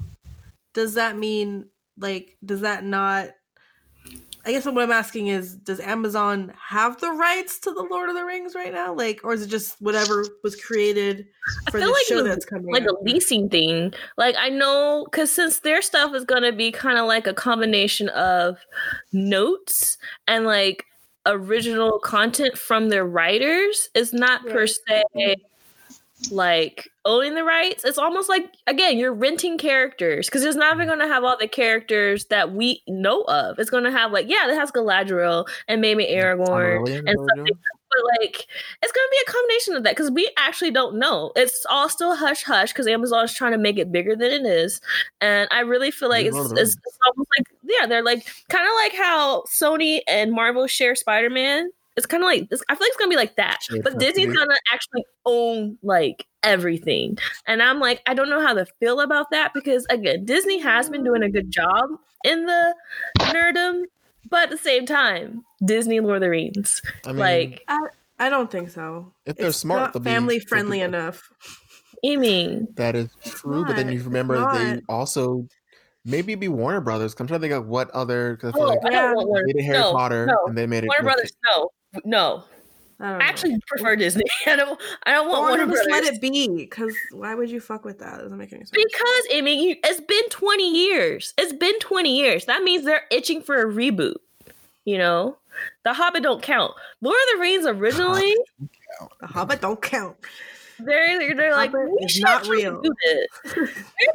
E: does that mean like does that not I guess what I'm asking is does Amazon have the rights to the Lord of the Rings right now? Like or is it just whatever was created for the
B: like
E: show that's coming
B: like
E: out?
B: a leasing thing. Like I know because since their stuff is gonna be kind of like a combination of notes and like original content from their writers, it's not per se like owning the rights. It's almost like again you're renting characters because it's not even gonna have all the characters that we know of. It's gonna have like yeah, it has Galadriel and maybe Aragorn and
A: is that what we're doing?
B: but like it's gonna be a combination of that because we actually don't know. It's all still hush hush because Amazon is trying to make it bigger than it is, and I really feel like it's,
A: Lord of the
B: it's, it's almost like yeah, they're like kind of like how Sony and Marvel share Spider Man. It's kind of like it's, I feel like it's gonna be like that,
A: Shared
B: but Disney's
A: custody.
B: gonna actually own like everything, and I'm like, I don't know how to feel about that because again, Disney has been doing a good job in the nerdum, but at the same time, Disney Lord of the Rings,
A: I mean,
B: like,
E: I don't think so.
A: If they're
E: It's
A: smart,
E: not
A: they'll
E: family
A: they'll
E: friendly
A: be-
E: enough.
B: I mean,
A: that is true. but then you
E: It's
A: remember they also maybe it'd be Warner Brothers. I'm trying to think of what other. Cause
B: oh,
A: like
E: Yeah.
B: don't want Warner.
A: they did Harry
B: no,
A: Potter
B: no.
A: and they made it.
B: Warner
A: with-
B: Brothers, no, no.
E: I don't
B: I
E: know.
B: actually prefer Disney. [LAUGHS] I don't. I don't want
E: or
B: Warner
E: just
B: Brothers.
E: let it be. Because why would you fuck with that? It doesn't make any sense.
B: Because I mean, it's been twenty years. It's been twenty years. That means they're itching for a reboot. You know, The Hobbit don't count. Lord of the Rings originally,
E: The Hobbit don't count.
B: they're they're like
E: Hobbit
B: we should
E: not
B: actually
E: real.
B: reboot [LAUGHS] it.
A: I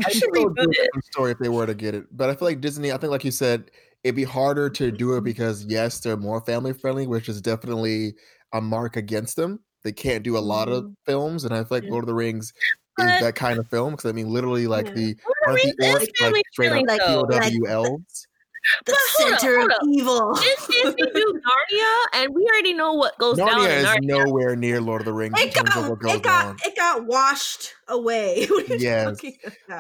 B: we should
A: think they would do
B: reboot
A: a
B: it.
A: story if they were to get it. But I feel like Disney. I think, like you said, it'd be harder to do it because yes, they're more family friendly, which is definitely a mark against them. They can't do a lot of
E: Mhm.
A: films, and I feel like
E: Yeah.
A: Lord of the Rings
B: But-
A: is that kind of film because I mean, literally, like
E: Yeah.
A: the
B: Lord of the
A: the orcs, like, straight up. POW elves?
E: The
B: But hold up,
E: center
B: hold
E: of
B: up.
E: evil.
B: Did Disney do [LAUGHS] Narnia? And we already know what goes down
A: Narnia
B: in
A: is
B: Narnia.
A: nowhere near Lord of the Rings in
E: It
A: terms of
E: got,
A: what goes
E: it got
A: on.
E: it got washed away. [LAUGHS] What are you
A: Yes.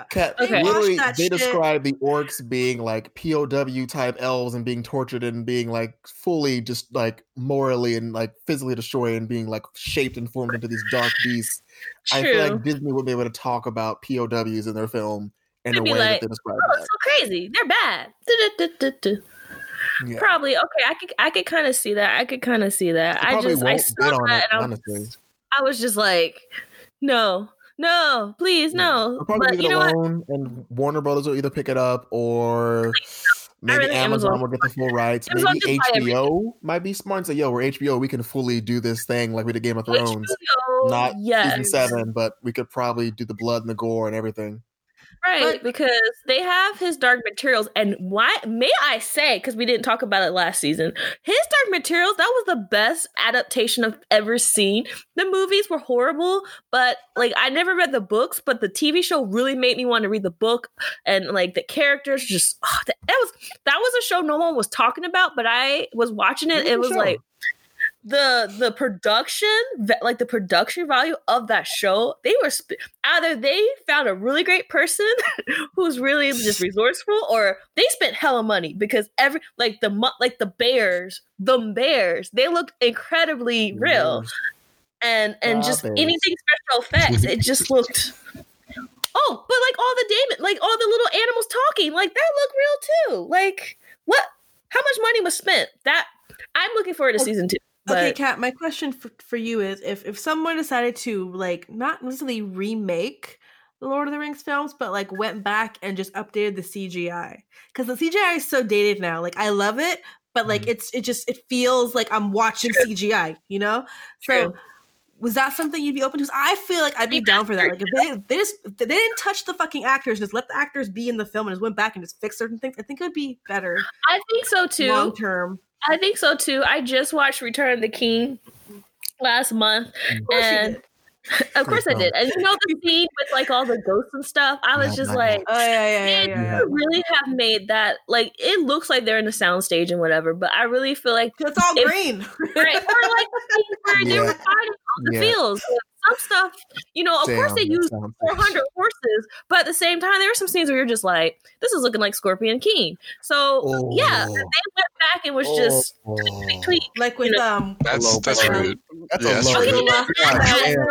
A: Kat,
B: Okay.
A: literally,
E: that
A: they
E: shit.
A: describe the orcs being like POW type elves and being tortured and being like fully just like morally and like physically destroyed and being like shaped and formed into these dark beasts. I feel like Disney would be able to talk about POWs in their film in
B: They'd
A: a
B: be
A: way
B: like,
A: that they describe
B: Oh,
A: that.
B: so crazy. They're bad. Du-du-du-du-du.
A: Yeah.
B: Probably okay. I could I could kind of see that. I could kind of see that. I just I saw that
A: it,
B: and I was, I was just like, no, no, please, no.
A: They'll probably
B: But
A: leave
B: you
A: it
B: know what?
A: alone, and Warner Brothers will either pick it up or maybe
B: really
A: Amazon,
B: Amazon-
A: will get the full rights.
B: Amazon
A: maybe HBO might be smart and say, "Yo, we're HBO. We can fully do this thing like we did Game of Thrones.
B: HBO,
A: Not
B: yes,
A: season seven, but we could probably do the blood and the gore and everything."
B: Right?
E: But-
B: because they have his Dark Materials, and why? May I say? Because we didn't talk about it last season. His Dark Materials that was the best adaptation I've ever seen. The movies were horrible, but like I never read the books, but the TV show really made me want to read the book, and like the characters just ah, that, that was that was a show no one was talking about, but I was watching it.
A: It was
B: It was
A: show.
B: like the the production like the production value of that show they were sp- either they found a really great person [LAUGHS] who's really just resourceful or they spent hella money because every like the mu- like the bears the bears they looked incredibly real. And and
A: Ah,
B: just
A: bears.
B: anything special effects it just [LAUGHS] looked oh but like all the daemon like all the little animals talking like that looked real too. Like what how much money was spent? That i'm looking forward to season two
E: Okay, Kat, my question for, for you is if if someone decided to like not necessarily remake the Lord of the Rings films, but like went back and just updated the CGI. Because the CGI is so dated now. Like I love it, but like
A: Mhm.
E: it's it just it feels like I'm watching CGI, you know? So
B: True.
E: was that something you'd be open to? 'Cause I feel like I'd be down for that. Like if they, they just they didn't touch the fucking actors, just let the actors be in the film and just went back and just fix certain things. I think it would be better
B: i think so too
E: long term.
B: I think so too. I just watched Return of the King last month,
E: Of course you
B: and
E: did. [LAUGHS]
B: of course I did. And you know the scene with like all the ghosts and stuff. I was
A: Yeah,
B: just like,
A: yet.
E: Oh yeah, yeah, yeah, yeah. yeah.
B: you really have made that. Like it looks like they're in the soundstage and whatever, but I really feel like
E: It's all
B: If-
E: green. [LAUGHS]
B: right or like [LAUGHS] the scenes where they were fighting on the
A: Yeah.
B: fields. Some stuff, you know, of course they
A: that
B: used 400 horses, but at the same time, there were some scenes where you're just like, this is looking like Scorpion King. So yeah,
A: Oh.
B: they went back and was just
A: Oh.
B: tweet, tweet,
E: like with um
C: That's that's rude.
A: That's
C: Yeah,
A: a low.
C: rude.
B: Okay, yeah.
A: damn,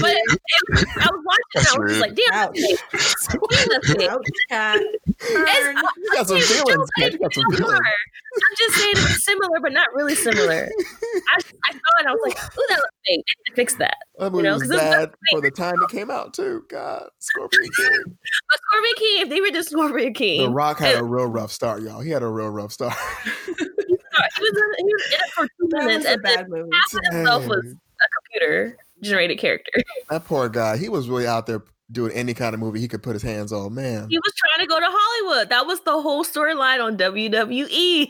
B: But it, it, I was watching
C: That's
B: that. I was just like, damn,
E: Ouch.
B: that's fake. Damn, that's fake.
E: ouch Kat.
B: It's,
E: Burn.
A: You got some
B: it's
A: feelings. You got some feelings.
B: I'm just saying it's similar, but not really similar. I, I saw it. I was like, "Ooh, that looks fake." They need to fix that.
A: That movie
B: know,
A: was
B: 'cause this is
A: bad for the time it came out too. God, Scorpion King. [LAUGHS]
B: But Scorpion King, if they were just Scorpion King,
A: The Rock had a real rough start, y'all. He had a real rough start.
B: He was, in, he was in it for two
E: That
B: minutes,
E: was a
B: and then
E: movie.
B: half of himself was a computer generated character. [LAUGHS]
A: That poor guy. He was really out there doing any kind of movie he could put his hands on. Man,
B: He was trying to go to Hollywood. That was the whole storyline on WWE.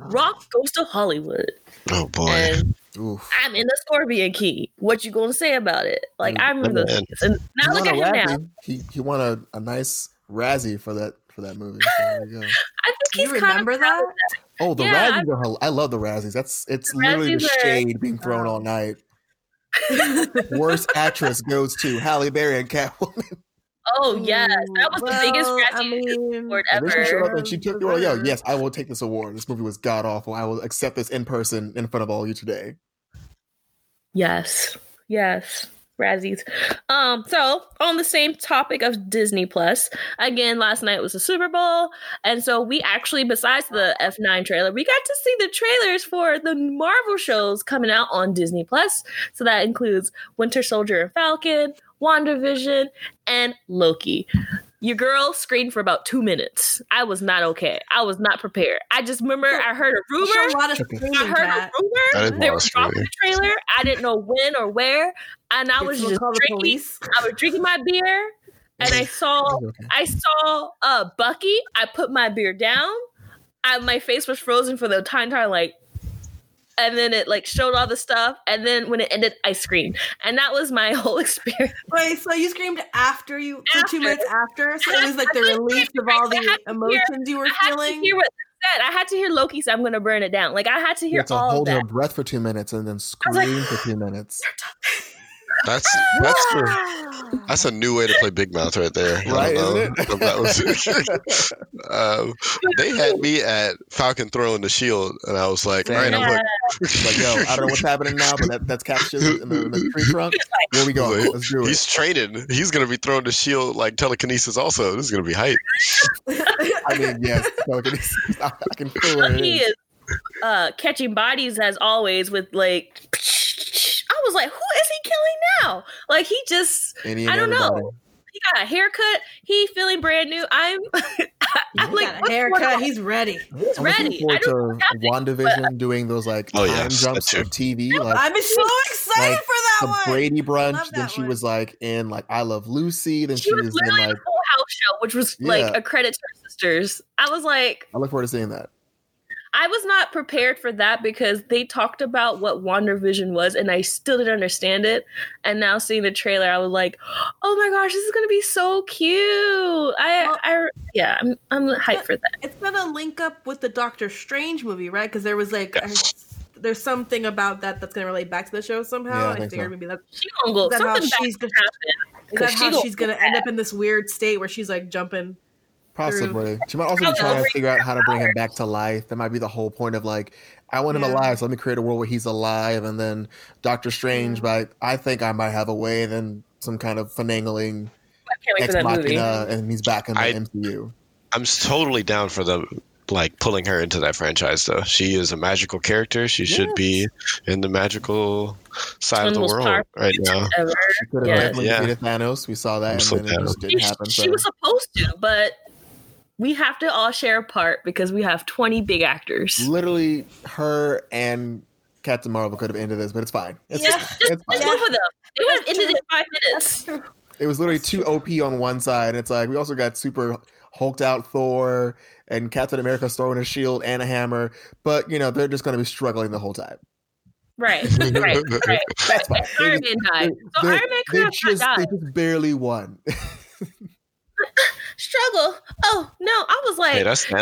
B: [SIGHS] Rock goes to Hollywood,
C: Oh boy.
B: and
A: oof.
B: I'm in the Scorpion King. What you gonna say about it? Like
A: Mm,
B: I remember those And now look at
A: a
B: him now.
A: He he won a, a nice Razzie for that for that movie. So there you go. [LAUGHS]
B: I think
E: Do you
B: kind of
E: remember
B: proud
E: that?
A: Oh, the
B: Yeah,
A: Razzies are. hel- I love the Razzies. That's it's
B: The
A: literally the
B: Razzies are-
A: shade being thrown all night. [LAUGHS] Worst actress goes to Halle Berry and Catwoman.
B: Oh yes, that was the biggest
E: Well, I
B: Razzie
E: mean,
B: award
A: And then she showed
B: ever.
A: up and she took the award. Yo, yes, I will take this award. This movie was god awful. I will accept this in person in front of all you today.
B: Yes, yes, Razzies. Um, so on the same topic of Disney Plus, again, last night was the Super Bowl, and so we actually, besides the F9 trailer, we got to see the trailers for the Marvel shows coming out on Disney Plus. So that includes Winter Soldier and Falcon, WandaVision, and Loki. Your girl screamed for about two minutes. I was not okay. I was not prepared. I just remember I heard a
E: you show a
B: rumor.
E: lot of
B: I heard
E: Kat.
B: a rumor. They were dropping the trailer. I didn't know when or where, and I
E: Did
B: was just drinking. I was drinking my beer, and I saw [LAUGHS] I saw uh Bucky. I put my beer down. I, my face was frozen for the entire time, like, and then it like showed all the stuff, and then when it ended, I screamed, and that was my [LAUGHS] whole experience.
E: Wait, so you screamed after you for
B: After.
E: two minutes after? So it was like the [LAUGHS]
B: had to
E: release of all the
B: to hear-
E: emotions you were
B: I had to
E: feeling.
B: hear what said. I had to hear Loki say, "I'm going to burn it down." Like I had to
A: You
B: hear
A: have to
B: all
A: hold
B: that.
A: her breath for two minutes and then
B: was like-
A: scream for two minutes. [LAUGHS]
C: That's that's the, that's a new way to play Big Mouth right there.
A: Right,
C: know
A: isn't
C: if that was-
A: it? [LAUGHS]
C: um, they had me at Falcon throwing the shield, and I was like, all right, I'm like,
A: like, yo, I don't know what's happening now, but that, that's captured in the, in the tree trunk. Where we go?
C: Like,
A: Let's do
C: He's training. He's gonna be throwing the shield like telekinesis. Also, this is gonna be hype.
A: I mean, yes, telekinesis. I, I can feel it
B: Loki
A: is.
B: is uh, catching bodies as always with like. I was like, who is he killing now? Like he just
A: Any
B: I don't know. he got a haircut. He feeling brand new. I'm [LAUGHS] I'm
E: He
B: like,
E: got a haircut. He's ready.
A: I'm looking
B: ready.
A: forward
B: I don't
A: to WandaVision doing those like
C: Oh,
A: time
C: yes,
A: jumps
C: that
A: of TV, like
E: I'm so excited
A: like
E: for that
A: the
E: one.
A: Brady
E: Bunch.
A: Then she
E: one.
A: was like in like I Love Lucy. Then
B: She
A: she
B: was
A: was in like
B: the Full House show, which was like a credit to her sisters. I was like,
A: I look forward to seeing that.
B: I was not prepared for that because they talked about what WandaVision was, and I still didn't understand it. And now seeing the trailer, I was like, "Oh my gosh, this is gonna be so cute!" I,
E: Well-
B: I, yeah, I'm, I'm hyped for that.
E: It's gonna link up with the Doctor Strange movie, right? Because there was like,
C: Yes.
E: I- there's something about that that's gonna relate back to the show somehow.
A: Yeah, I
E: I,
A: think
E: figured
A: so.
E: maybe that's
B: She gonna go.
E: Is that how
B: Something bad
E: she's
B: gonna
E: gonna-
B: happen.
E: is that
B: 'Cause she
E: how she's gonna end up in this weird state where she's like jumping.
A: Possibly. She might also be trying to figure out how to bring him back to life. That might be the whole point of like, I want him
E: Yeah.
A: alive, so let me create a world where he's alive. And then Doctor Strange,
E: Yeah.
A: but I think I might have a way. And then some kind of finagling
B: I can't wait
A: ex
B: for that
A: machina, and he's back in the
C: I-
A: MCU.
C: I'm totally down for the like pulling her into that franchise though. She is a magical character. She should be in the magical side of the world right now.
B: Ever.
A: She could have
B: Yes.
A: definitely
C: Yeah.
A: defeated Thanos. We saw that,
C: I'm
A: and
C: so
A: then it just didn't happen.
B: she
A: So uh,
B: was supposed to, but we have to all share a part because we have 20 big actors.
A: literally, her and Captain Marvel could have ended this, but it's fine. It's,
E: Yeah.
B: Just,
A: it's fine.
B: just both of them. They would have ended in five minutes.
A: It was literally two OP on one side. It's like we also got super hulked out Thor and Captain America throwing a shield and a hammer, but you know they're just going to be struggling the whole time.
B: Right, [LAUGHS] right, right.
A: That's fine. They
B: Iron
A: just-
B: Man died. So Iron Man
A: they
B: could have
A: just
B: not
A: they just barely won. [LAUGHS]
B: Struggle. Oh no, I was like,
C: Hey, that's
B: dude,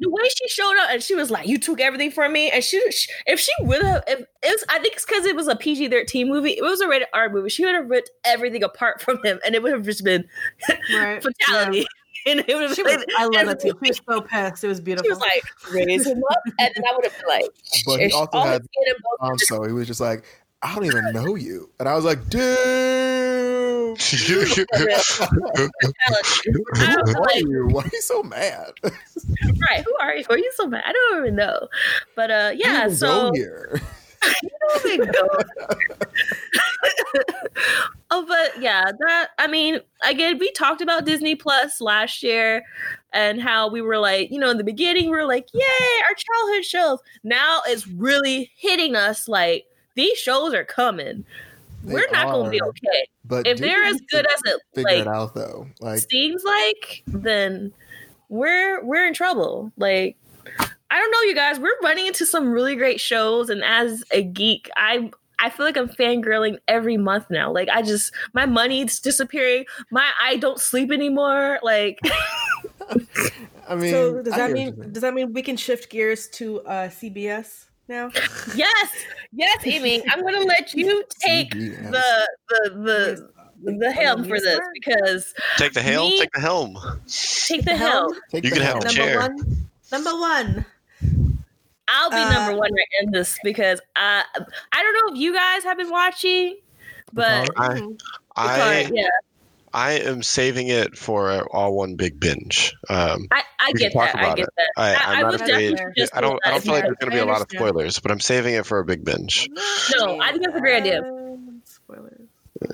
B: the way she showed up and she was like, "You took everything from me," and she, she if she would have, if it was, I think it's because it was a PG thirteen movie. It was a rated R movie. She would have ripped everything apart from him, and it would have just been [LAUGHS]
E: Right.
B: fatality. [LAUGHS] And it would have
E: She was, I love it too. She was so pissed. It was beautiful.
B: She was like, raise him up, and then I would have been like,
A: But he also had
B: his skin and
A: Um, so he was just like, I don't even know you, and I was like, dude.
B: fatality.
A: Who are you? Why are you so mad?
B: right, who are you? Who are you so mad? I don't even know. But uh, yeah,
A: even
B: so
A: go here. [LAUGHS]
B: There we go. [LAUGHS] oh, but yeah, that I mean, again, we talked about Disney Plus last year and how we were like, you know, in the beginning, we were like, yay, our childhood shows. Now it's really hitting us like these shows are coming.
A: They
B: we're not gonna be okay.
A: But
B: If they're as good as it
A: figure
B: like
A: it out though. Like
B: seems like, then we're we're in trouble. Like I don't know, you guys. We're running into some really great shows, and as a geek, I I feel like I'm fangirling every month now. Like I just my money's disappearing. My I don't sleep anymore. Like [LAUGHS]
A: I mean,
E: so does that mean does that mean we can shift gears to uh CBS now?
B: Yes, yes, Amy. [LAUGHS] I'm gonna let you take
A: CBS.
B: the the the the helm for this because
C: Take the helm.
B: Me-
C: Take the helm.
B: take the helm.
A: Take
C: You
A: the
C: can have
A: helm.
C: a
E: Number
C: chair.
E: one. Number one.
B: I'll be
E: Uh,
B: number one right in this because I I don't know if you guys have been watching, but
A: Picard?
C: I-
E: Mhm.
C: I
B: yeah,
C: I am saving it for all one big binge. Um,
B: I, I get that. I get
C: it.
B: that.
C: I,
B: I-
C: I'm
B: I
C: not
B: would
C: afraid. I don't. I don't feel like there's going to be a lot of spoilers, but I'm saving it for a big binge.
B: No, I think that's a great idea.
E: Spoilers.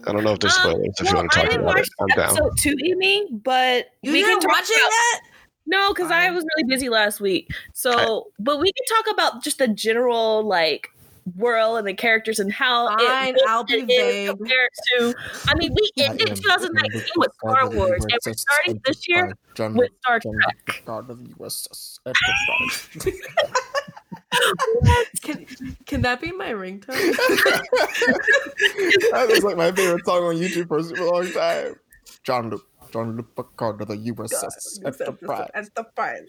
C: I don't know if there's
B: Um,
C: spoilers. if you want to
B: I
C: talk
B: didn't
C: about
B: watch
C: it, I'm down.
B: episode two, Amy, but
E: You
B: we can
E: didn't
B: talk
E: watch it
B: about-
E: yet?
B: No, because I was really busy last week. So, but we can talk about just the general like world and the characters and how
E: Fine,
B: it
E: I'll be
B: and is
E: vague.
B: compared to. I mean, we
A: I
B: ended 2019 with Star
A: Picard of the
B: Wars, and we're starting this year
A: John,
B: with Star
A: John
B: Trek.
A: Picard of the USS Enterprise. [LAUGHS] [LAUGHS]
E: Can can that be my ringtone? [LAUGHS]
A: that was like my favorite song on YouTube for a super long time. Jean-Luc, John Luke Picard of the USS Enterprise.
E: Enterprise.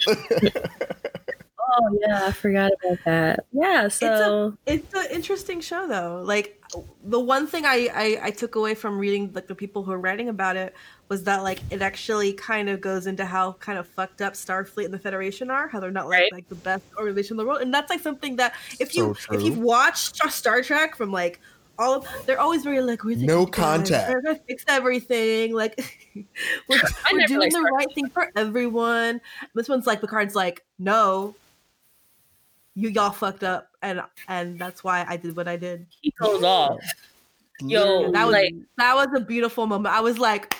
B: Oh yeah, I forgot about that. Yeah, so
E: It's an interesting show though. Like the one thing I, I I took away from reading like the people who are writing about it was that like it actually kind of goes into how kind of fucked up Starfleet and the Federation are, how they're not like
B: Right.
E: like the best organization in the world, and that's like something that if you
A: So
E: if you've watched Star- Star Trek from like all of they're always very like we're
A: No contact.
E: we're gonna fix everything like [LAUGHS] we're, [LAUGHS] we're doing the right thing for everyone. This one's like Picard's like no. You y'all fucked up, and and that's why I did what I did.
B: he goes off. [LAUGHS] Yo,
A: Literally.
E: That was
B: Like-
E: that was a beautiful moment. I was like,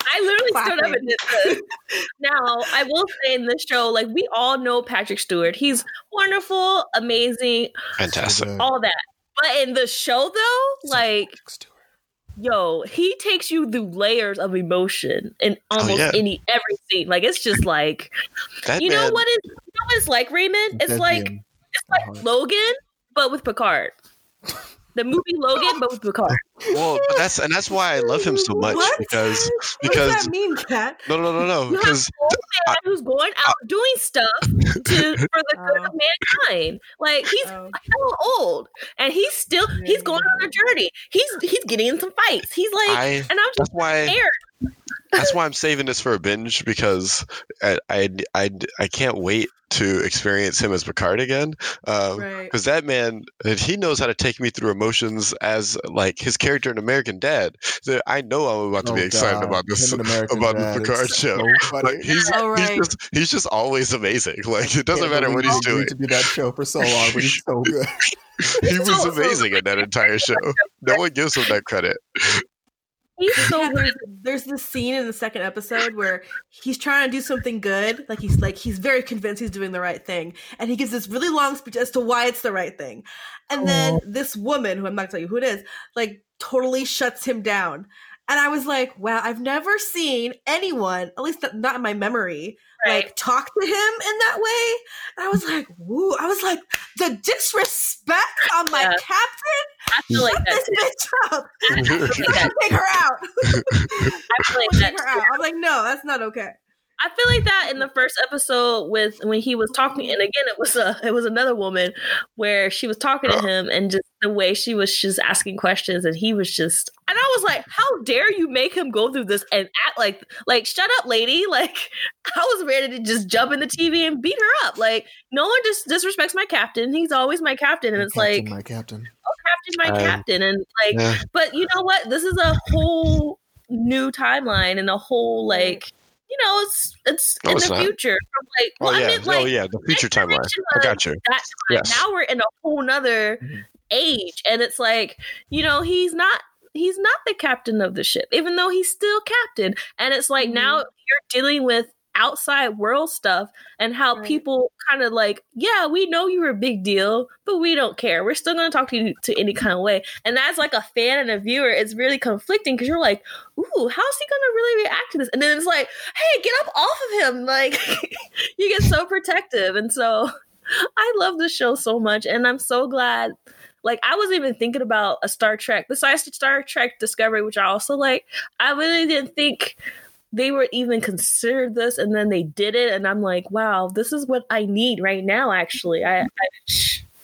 B: I literally stood up
E: Clapping.
B: and did this. [LAUGHS] now, I will say in this show, like we all know Patrick Stewart. He's wonderful, amazing,
C: Fantastic.
B: All that. But in the show, though, like yo, he takes you through layers of emotion in oh, almost
C: yeah.
B: any every scene. Like it's just like
C: That
B: you know
C: man,
B: what is you know what it's like, Raymond? It's like
A: Deadpan.
B: it's like
A: Uh-huh.
B: Logan, but with Picard. The movie Logan, but with Picard.
C: well, but that's and that's why I love him so much
E: What?
C: because
E: what does that mean, Kat?
C: no no no no because
B: a old who's going out doing stuff to for the good of mankind. Like he's
E: Oh.
B: hella old, and he's still he's going on a journey. He's he's getting in some fights. He's like,
C: I
B: and I'm just
C: that's why
B: scared.
C: That's why I'm saving this for a binge because I I I, I can't wait to experience him as Picard again. Um,
E: Right.
C: because that man he knows how to take me through emotions as like his character in American Dad. So I know I'm about to be
A: Oh,
C: excited
A: God.
C: about this
A: Him in American
C: about
A: Dad
C: the Picard
A: so
C: show.
A: funny.
C: Like he's
E: Oh,
C: he's just he's just always amazing. Like it doesn't matter what
A: believe
C: he's
A: he
C: doing.
A: agreed To be that show for so long, but he's so [LAUGHS] good.
C: He was
B: So- so-
C: amazing in that entire show. No one gives him that credit.
B: He's so
E: there's, there's this scene in the second episode where he's trying to do something good. Like he's like he's very convinced he's doing the right thing, and he gives this really long speech as to why it's the right thing. And then this woman, who I'm not gonna tell you who it is, like totally shuts him down. And I was like, wow, I've never seen anyone, at least not in my memory,
B: Right.
E: like talk to him in that way. And I was like, woo. I was like, the disrespect on my
B: Yeah.
E: captain.
B: I feel like
E: Shut
B: that.
E: this
B: too.
E: bitch up. [LAUGHS] [LAUGHS] [LAUGHS]
B: I feel like that.
E: Take her out.
B: I feel like that.
E: Take her out. I'm like, no, that's not okay.
B: I feel like that in the first episode with when he was talking, and again it was a it was another woman where she was talking to him, and just the way she was just asking questions, and he was just, and I was like, how dare you make him go through this and act like like shut up, lady! [LAUGHS] Like I was ready to just jump in the TV and beat her up. Like no one just disrespects my captain. He's always my captain, and it's
A: captain,
B: like
A: my captain.
B: oh, captain, my
C: Um,
B: captain, and like
C: Yeah.
B: but you know what? This is a whole new timeline and a whole like you know it's it's
C: No,
B: in
C: it's
B: the
C: not.
B: future from like well
C: oh
B: I
C: yeah,
B: like
C: oh yeah, the future timeline. I got you.
B: that.
C: Yes.
B: Now we're in a whole nother
A: Mhm.
B: age and it's like you know he's not he's not the captain of the ship even though he's still captain. And it's like mm-hmm. now you're dealing with outside world stuff and how
E: Right.
B: people kind of like yeah we know you're a big deal but we don't care. We're still going to talk to you to any kind of way. And as like a fan and a viewer it's really conflicting because you're like ooh how's he going to really react to this? And then it's like hey get up off of him. [LAUGHS] Like you get so protective. And so [LAUGHS] i love the show so much and i'm so glad like I wasn't even thinking about a Star Trek besides Star Trek Discovery, which I also like. I really didn't think they were even considered this and then they did it and i'm like wow this is what i need right now actually i, I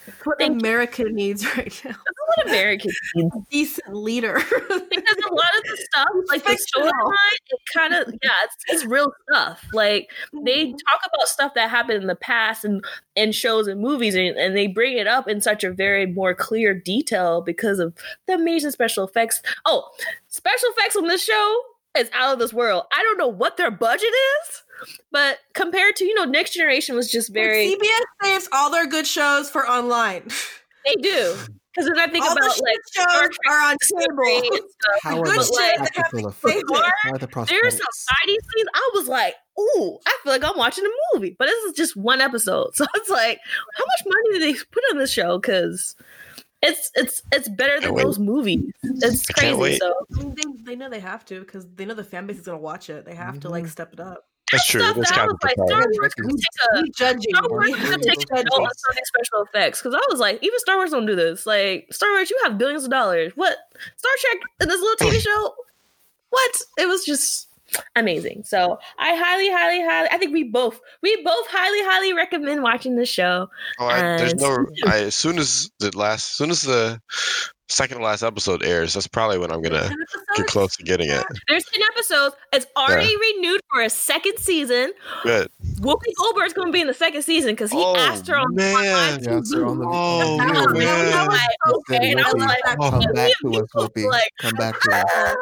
E: That's what
B: Thank you.
E: America needs right now.
B: this is what americans [LAUGHS] need
E: A decent leader.
B: because a lot of the stuff [LAUGHS] like the storyline it kind of yeah it's, it's real stuff like they mm-hmm. talk about stuff that happened in the past and in shows and movies and, and they bring it up in such a very more clear detail because of the amazing special effects oh special effects on this show is out of this world i don't know what their budget is but compared to you know next generation was just very
E: CBS saves all their good shows for online. [LAUGHS]
B: they do because then i think
E: all
B: about
E: shit
B: like Star
E: shows
B: Trek
E: are on
B: Discovery and
E: cable. [LAUGHS]
A: How are
E: good
A: the
E: shit
B: that
E: have
A: effects?
E: to
B: are-
A: How are the
B: There's some
A: prosthetics?
B: fighting scenes. I was like, "Ooh, I feel like I'm watching a movie." But this is just one episode, [LAUGHS] so it's like, how much money did they put on this show? Because it's it's it's better than
C: Can't
B: those movies. It's crazy. So
E: I mean, they, they know they have to because they know the fan base is gonna watch it. They have to like
A: Mhm.
E: step it up.
C: That's true.
B: stuff
C: That's
B: that I
C: kind
B: was
C: of
B: like, Star. Wars could take a
E: We judging.
B: Star Wars
E: We
B: could take
E: to
B: a note on
E: it.
B: some special effects because I was like, even Star Wars don't do this. Like Star Wars, you have billions of dollars. What Star Trek in this little TV [LAUGHS] show? What? It was just amazing. So I highly, highly, highly. I think we both we both highly, highly recommend watching this show.
C: Oh, I, there's no. [LAUGHS] I, as soon as the last, as soon as the second to last episode airs, that's probably when I'm gonna get close to getting it.
B: There's 10 episodes. It's already renewed for a second season.
C: Good.
B: Whoopi Goldberg's going to be in the second season because he
C: Oh,
B: asked her on
C: man.
B: online
A: Yeah, it's on the
C: Oh,
A: on the
B: I
C: man.
B: I was like, okay, and I was like,
E: that.
A: Come
B: "Oh,
A: back to us, Whoopi.
B: like-
A: Come back to us.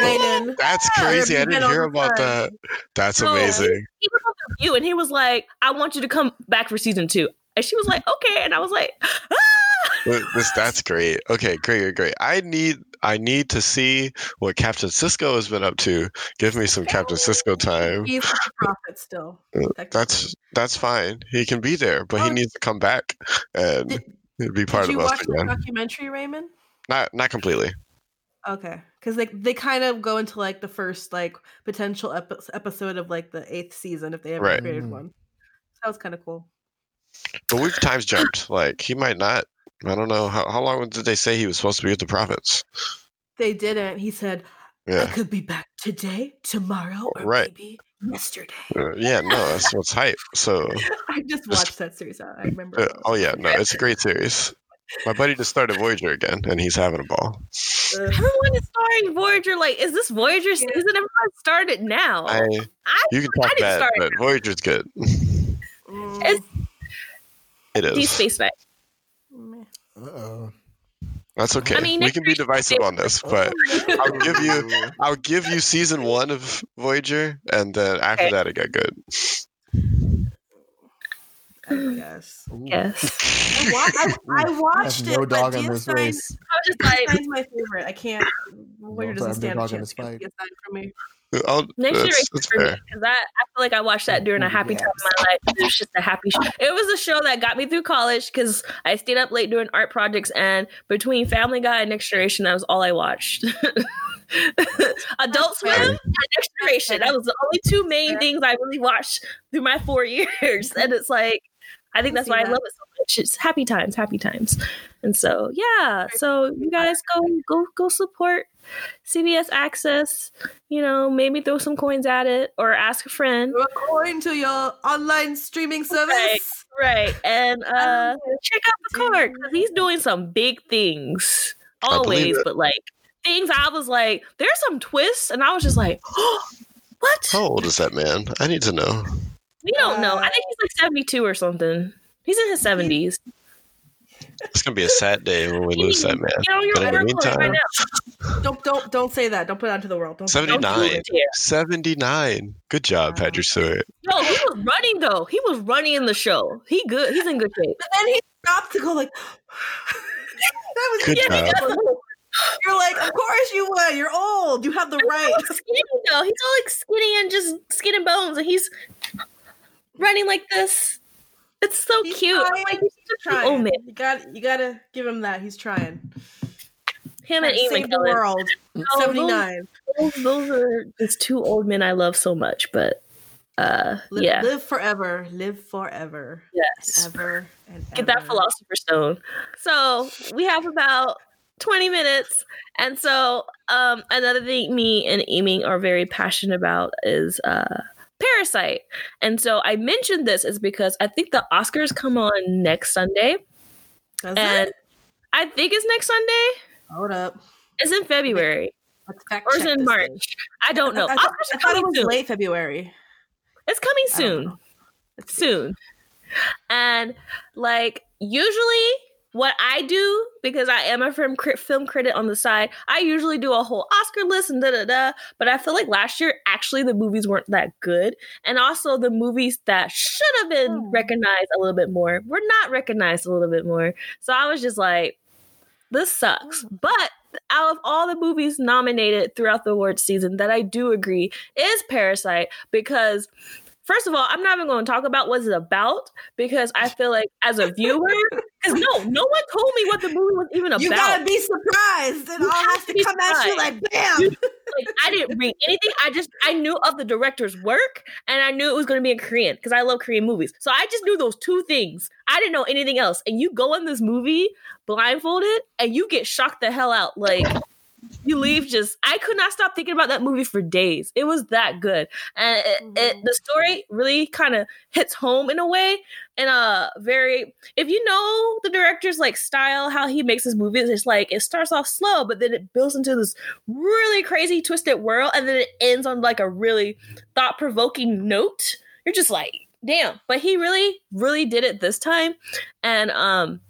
E: Brayden.
C: That's crazy. I didn't hear about that. That's
B: No.
C: amazing.
B: he was on the view and he was like, I want you to come back for season two. And she was like, okay. And I was like, ah!
C: But This that's great. Okay, great, great, great. I need I need to see what Captain Sisko has been up to. Give me some Captain Sisko time.
E: He's the prophet still.
C: Uh. That's that's fine. He can be there, but he
E: Oh.
C: needs to come back and
E: Did-
C: be part
E: Did you
C: of us
E: watch the documentary, Raymond?
C: Not not completely.
E: Okay, because like they kind of go into like the first like potential epi- episode of like the eighth season if they ever
C: Right.
E: created
A: Mhm.
E: one. So that was kind of cool.
C: But we've times jumped. Like he might not. I don't know how how long did they say he was supposed to be with the prophets?
E: They didn't. He said, "I could be back today, tomorrow, or
C: Right.
E: maybe yesterday."
C: Uh, yeah. No, that's what's hype. So [LAUGHS]
E: I just watched that series. I remember.
C: uh, oh yeah, no, it's a great series. My buddy just started Voyager again, and he's having a ball.
E: Ugh.
B: Everyone is starting Voyager. Like, is this Voyager
E: Yeah.
B: season? Everyone started now.
C: I
B: I,
C: you can talk
B: didn't
C: bad,
B: start
C: but Voyager's good. [LAUGHS]
E: Mm,
B: It's-
C: It
B: Deep. Space Nine.
E: Meh.
A: Uh-oh.
C: That's okay.
B: mean,
C: we can be divisive on this, but I'll give you I'll give you season one of Voyager, and then after
B: Okay.
C: that it got good.
E: I guess.
A: Ooh.
B: Yes. [LAUGHS]
E: I, wa- I, I
A: Have
E: watched
A: no
E: it,
A: dog
E: but
A: in this
E: DS9
A: race.
B: I was just like,
E: DS9's my favorite. I can't. Voyager
A: No,
E: doesn't stand
A: no
E: a
A: dog in
E: chance
A: this
E: against
A: fight.
E: DS9 for me.
C: I'll,
B: Next
C: that's,
B: generation
C: that's
B: for me because I, I feel like I watched that during a happy time in my life. It was just a happy. Show. It was a show that got me through college because I stayed up late doing art projects, and between Family Guy and Next Generation, that was all I watched. [LAUGHS] Adult Swim and Next Generation. That was the only two main
E: Fair.
B: things I really watched through my four [LAUGHS] years, and it's like. I think
E: I
B: that's
E: see
B: why I love it so much. It's happy times, happy times, and so yeah. So you guys go go go support CBS Access. You know, maybe throw some coins at it or ask a friend.
E: Throw a coin to your online streaming service.
B: Right. And uh check out the card because he's doing some big things. Always, but like things I was like, there's some twists, and I was just like, [GASPS] what?
C: How old is that man? I need to know.
B: We don't know. I think he's like 72 or something. He's in his 70s.
C: It's gonna be a sad day when we lose that man.
B: You know, you're
C: But in the
B: working right
C: meantime-
E: Don't don't don't say that. Don't put it out to the world. Don't.
B: Don't
C: 79. 79. Good job,
E: Wow.
C: Patrick Stewart.
B: Yo, he was running though. He was running in the show. He good. He's in good shape.
E: But then he stopped to go like. [LAUGHS] that was
C: Good
B: Yeah,
C: job.
E: You're like, of course you would. You're old. You have the right.
B: He's skinny though. He's all like skinny and just skin and bones, and he's running like this. It's so
E: He's
B: cute. I'm like, he's such an
E: trying.
B: man.
E: You got you gotta give him that. He's trying.
B: Him and Ian
E: save the world.
B: No,
E: Seventy nine.
B: Those, those are just two old men I love so much. But uh,
E: Live,
B: yeah,
E: live forever. Live forever.
B: yes.
E: Ever and
B: Get that
E: ever.
B: philosopher's stone. So we have about 20 minutes. And so um another thing me and Amy are very passionate about is uh Parasite. And so I mentioned this is because I think the Oscars come on next Sunday.
E: Does
B: And
E: it?
B: I think it's next Sunday.
E: Hold up.
B: It's in February or is in March?
E: thing.
B: I don't know.
E: I, I,
B: are
E: I thought it
B: coming
E: was
B: soon.
E: late February.
B: It's coming soon. Soon. And like usually what I do because I am a film crit, film critic on the side, I usually do a whole Oscar list and da da da. But I feel like last year actually the movies weren't that good, and also the movies that should have been
E: Oh.
B: recognized a little bit more were not recognized a little bit more. So I was just like, this sucks. Oh. But out of all the movies nominated throughout the awards season, that I do agree is Parasite because. First of all, I'm not even going to talk about what it's about because I feel like as a viewer, [LAUGHS] because no, no one told me what the movie was even about.
E: You gotta be surprised. It all has
B: to
E: come at you like bam.
B: You- like I didn't read anything. I just I knew of the director's work and I knew it was going to be in Korean because I love Korean movies. So I just knew those two things. I didn't know anything else. And you go in this movie blindfolded and you get shocked the hell out. Like you leave just I could not stop thinking about that movie for days. It was that good. And it, it,
E: Mhm.
B: the story really kind of hits home in a way in a very if you know the director's like style how he makes his movies it's like it starts off slow but then it builds into this really crazy twisted world and then it ends on like a really thought-provoking note you're just like damn but he really really did it this time and um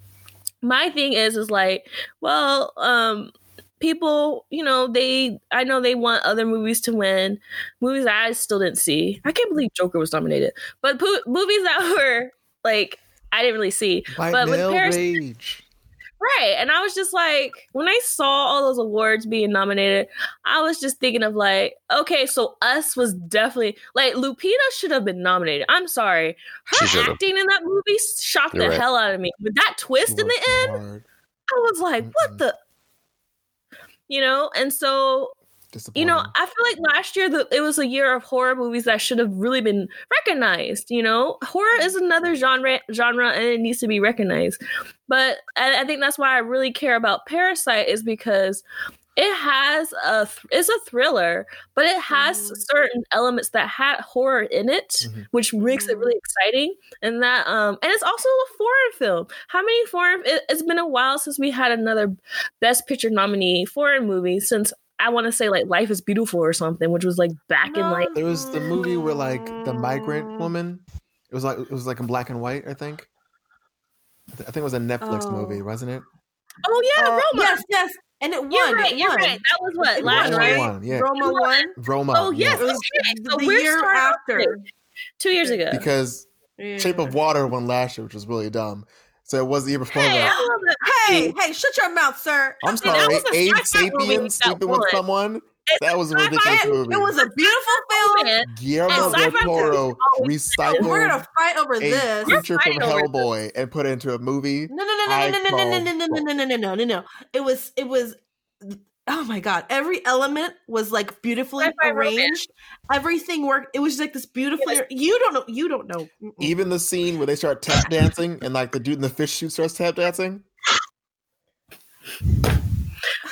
B: my thing is is like well um people you know they i know they want other movies to win movies that i still didn't see i can't believe joker was nominated but po- movies that [LAUGHS] were like i didn't really see
A: White
B: But with
A: male
B: Paris-
A: rage.
B: Right. And I was just like, when I saw all those awards being nominated, I was just thinking of like, okay, so Us was definitely like Lupita should have been nominated. I'm sorry. Her acting in that movie shocked
C: You're
B: the
C: right.
B: hell out of me. But that twist in the
A: Worked
B: end,
A: hard.
B: I was like, what the you know, and so you know, I feel like last year the, it was a year of horror movies that should have really been recognized. You know, horror is another genre genre and it needs to be recognized. But I, I think that's why I really care about Parasite is because it has a th- it's a thriller, but it has
E: Mhm.
B: certain elements that had horror in it,
A: Mhm.
B: which makes it really exciting. And that um and it's also a foreign film. How many foreign? It, it's been a while since we had another Best Picture nominee foreign movie since I want to say like Life is Beautiful or something, which was like back in like
A: There was the movie where like the migrant woman. It was like it was like in black and white. I think. I I think it was a Netflix
E: Oh.
A: movie, wasn't it?
B: oh yeah,
E: Uh,
B: Roma.
E: Yes, yes. And it won.
B: You're right.
E: it
B: You're
E: won.
B: right. That was what
E: It
B: last
A: won.
B: year.
A: Roma won, yeah.
E: Roma won.
A: Roma.
B: Oh yes,
E: It was
B: okay.
E: the,
B: So
E: the
B: we're
E: year after.
B: two years ago.
A: Because
E: Yeah.
A: Shape of Water won last year, which was really dumb. So it was the year before
B: Hey,
A: that.
B: I love that
E: Hey, hey, shut your mouth, sir.
A: I'm sorry,
B: was a
A: Abe
B: sci-fi
A: Sapien sleeping with someone.
B: It's
A: That was a
B: sci-fi.
A: ridiculous movie.
E: it was a beautiful film.
A: Guillermo del Toro
B: movies always
E: We're gonna fight over
A: a
E: this.
B: We're
A: creature from
B: fighting this.
A: Hellboy and put it into a movie.
E: No, no, no, no, no, no, no, no, no, no, no, no, no, no, no, no, no. It was, it was. Oh my god! Every element was like beautifully
B: Sci-fi romance.
E: arranged. Everything worked. It was like this beautifully.
B: Yes.
E: You don't know. You don't know. Mm-mm.
A: Even the scene where they start tap dancing and like the dude in the fish suit starts tap dancing.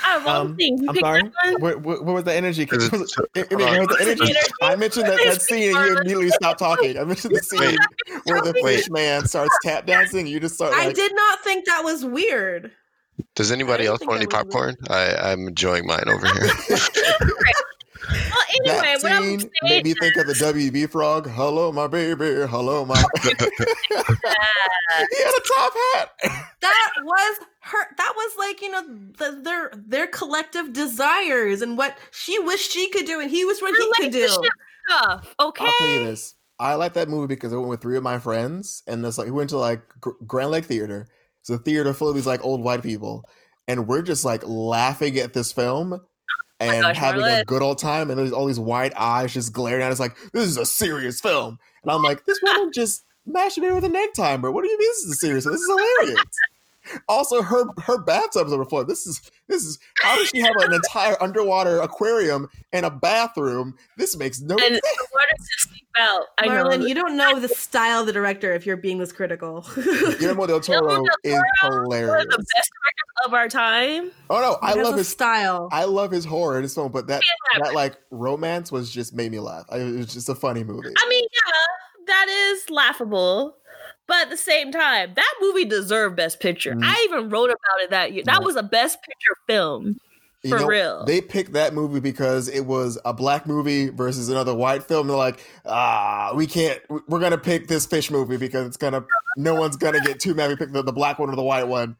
B: I love
A: Um,
B: things. You
A: I'm sorry.
B: that one?
A: Where, where, where was the energy?
C: Is it-
A: What was-
C: so-
A: I mean,
C: hold
A: where was the energy?
B: Energy?
A: I mentioned that, that scene and you immediately stopped talking. I mentioned the scene where the
C: Wait.
A: fish man starts tap dancing. You just start
E: I did not think that was weird.
C: Does anybody else want any
E: that was
C: popcorn? I, I'm enjoying mine over [LAUGHS] here.
B: Well, [LAUGHS] anyway,
A: that
B: what I'm saying
A: made me think of the WB frog. Hello, my baby. Hello, my. [LAUGHS] [LAUGHS] he had a top hat.
E: That was her. That was like you know the, their their collective desires and what she wished she could do and he was what he could do.
B: Stuff, okay?
A: I'll tell you this. I like that movie because I went with three of my friends, and this like we went to like Grand Lake Theater. It's a theater full of these like old white people, and we're just like laughing at this film and
B: gosh,
A: having a good old time. And there's all these white eyes just glaring at us, like this is a serious film. And I'm like, this woman [LAUGHS] just masturbated with an egg timer. What do you mean this is serious? This is hilarious. Also, her her bathtub's overflowing. This is this is how does she have an entire [LAUGHS] underwater aquarium and a bathroom? This makes no
B: And
A: sense.
B: What is this to seep out. I
E: Marlon,
B: know.
E: you don't know the style of the director if you're being this critical. [LAUGHS]
A: Guillermo del Toro
B: Guillermo del
A: is
B: Toro, One
A: hilarious.
B: of the best directors of our time.
A: Oh no, I love his
E: style.
A: I love his horror in his film, but that
B: Yeah.
A: that like romance was just made me laugh. It was just a funny movie.
B: I mean, yeah, that is laughable. But at the same time, that movie deserved Best Picture.
A: Mm.
B: I even wrote about it that year. That was a Best Picture film.
A: You
B: for
A: know,
B: real.
A: They picked that movie because it was a black movie versus another white film. They're like, ah, we can't. We're gonna pick this fish movie because it's gonna. No one's gonna get too mad. We pick the, the black one or the white one.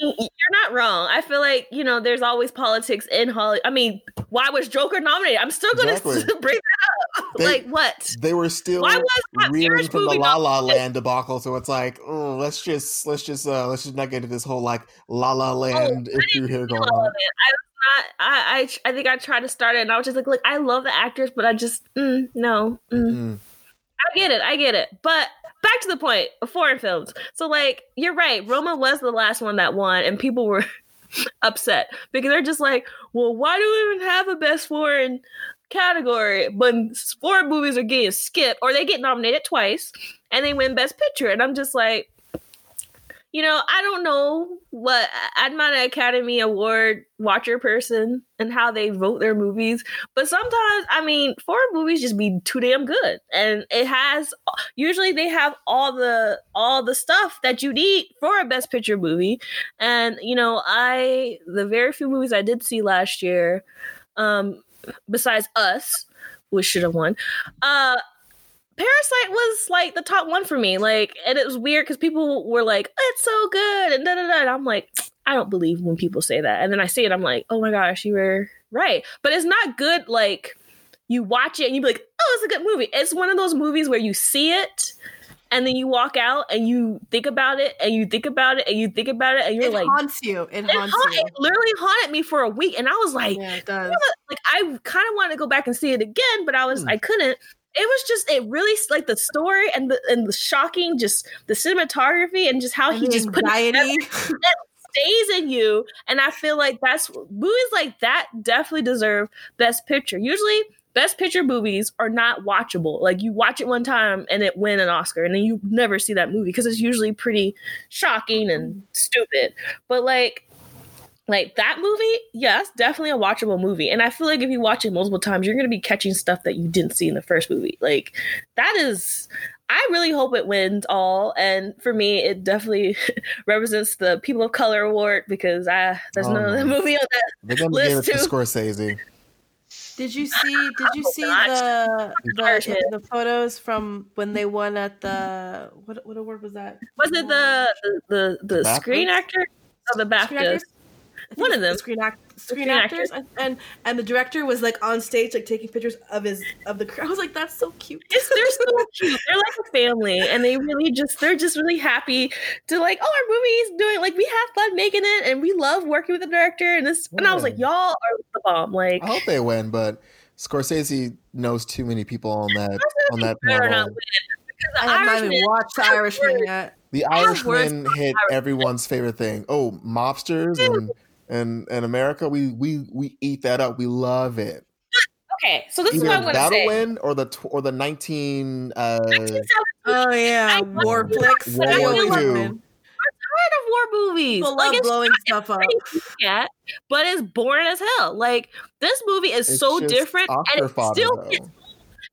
B: You're not wrong. I feel like, you know, there's always politics in Hollywood. I mean, why was Joker nominated? I'm still going to
A: Exactly. [LAUGHS]
B: bring that up.
A: They-
B: like, what?
A: They were still
B: Why was
A: reeling from the La La Land debacle. So it's like, oh, let's just let's just uh let's just not get into this whole like La La Land issue here going on.
B: I I, I, I think I tried to start it and I was just like, look, I love the actors, but I just, mm, no. Mm.
A: Mm.
B: I get it. I get it. But back to the point foreign films. So, like, you're right. Roma was the last one that won, and people were [LAUGHS] upset because they're just like, well, why do we even have a best foreign category when foreign movies are getting skipped or they get nominated twice and they win best picture? And I'm just like, you know, I don't know what I'm Academy Award watcher person and how they vote their movies, but sometimes I mean, foreign movies just be too damn good, and it has usually they have all the all the stuff that you need for a best picture movie, and you know, I the very few movies I did see last year, um, besides Us, which should have won, uh, Parasite was like the top one for me. Like, and it was weird because people were like, "It's so good," and da da da. And I'm like, I don't believe when people say that. And then I see it, I'm like, oh my gosh, you were right. But it's not good. Like, you watch it and you be like, oh, it's a good movie. It's one of those movies where you see it. And then you walk out and you think about it and you think about it and you think about it and you're
E: it
B: like,
E: haunts you. It
B: it,
E: haunts
B: haunt-
E: you.
B: it literally haunted me for a week. And I was like,
E: Yeah, it does.
B: like I kind of wanted to go back and see it again, but I was
A: Hmm.
B: I couldn't. It was just it really like the story and the and the shocking just the cinematography and just how
E: And
B: he just put it
E: anxiety.
B: stays in you. And I feel like that's movies like that definitely deserve best picture. Usually best picture movies are not watchable. Like you watch it one time and it win an Oscar and then you never see that movie because it's usually pretty shocking and mm. stupid. But like like that movie, yes, definitely a watchable movie. And I feel like if you watch it multiple times, you're gonna be catching stuff that you didn't see in the first movie. Like that is I really hope it wins all. And for me, it definitely [LAUGHS] represents the People of Color Award because I there's
A: Oh,
B: no other movie on that. [LAUGHS]
A: They're gonna
B: List
A: give it to. Scorsese.
E: Did you see? Did you
B: Oh,
E: see the the, the photos from when they won at the what what award was that?
B: Was it the the the, the
A: BAFTAs?
B: screen actor? Oh, the
E: Screen
B: BAFTAs.
E: Actors? I think
B: One of them.
E: the Screen, act, screen,
B: screen
E: actors, and, and and the director was like on stage, like taking pictures of his of the. crew. I was like, that's so cute.
B: It's, they're so [LAUGHS] cute. They're like a family, and they really just they're just really happy to like, oh, our movie's doing like we have fun making it, and we love working with the director. And this, and I was like, y'all are the bomb. Like,
A: I hope they win, but Scorsese knows too many people on that on that
B: better not
A: panel.
B: win
E: I
B: the
E: have not even
B: Irishman.
E: watched The Irishman yet.
A: The
B: I have words
A: Irishman hit
B: Irishman.
A: everyone's favorite thing. Oh, mobsters and and and America, we we we eat that up. We love it.
B: Okay, so this is
A: Either
B: what I'm gonna
A: that'll
B: say.
A: win or the or the nineteen. Uh,
E: Oh yeah, war flicks.
A: War
E: They
A: War
E: always
A: Two.
E: win.
B: tired of war movies.
E: People
B: like
E: love
B: it's
E: blowing stuff up.
B: pretty to look at, but it's boring as hell. Like this movie is
A: it's
B: so different, and it
A: fodder,
B: still
A: though.
B: gets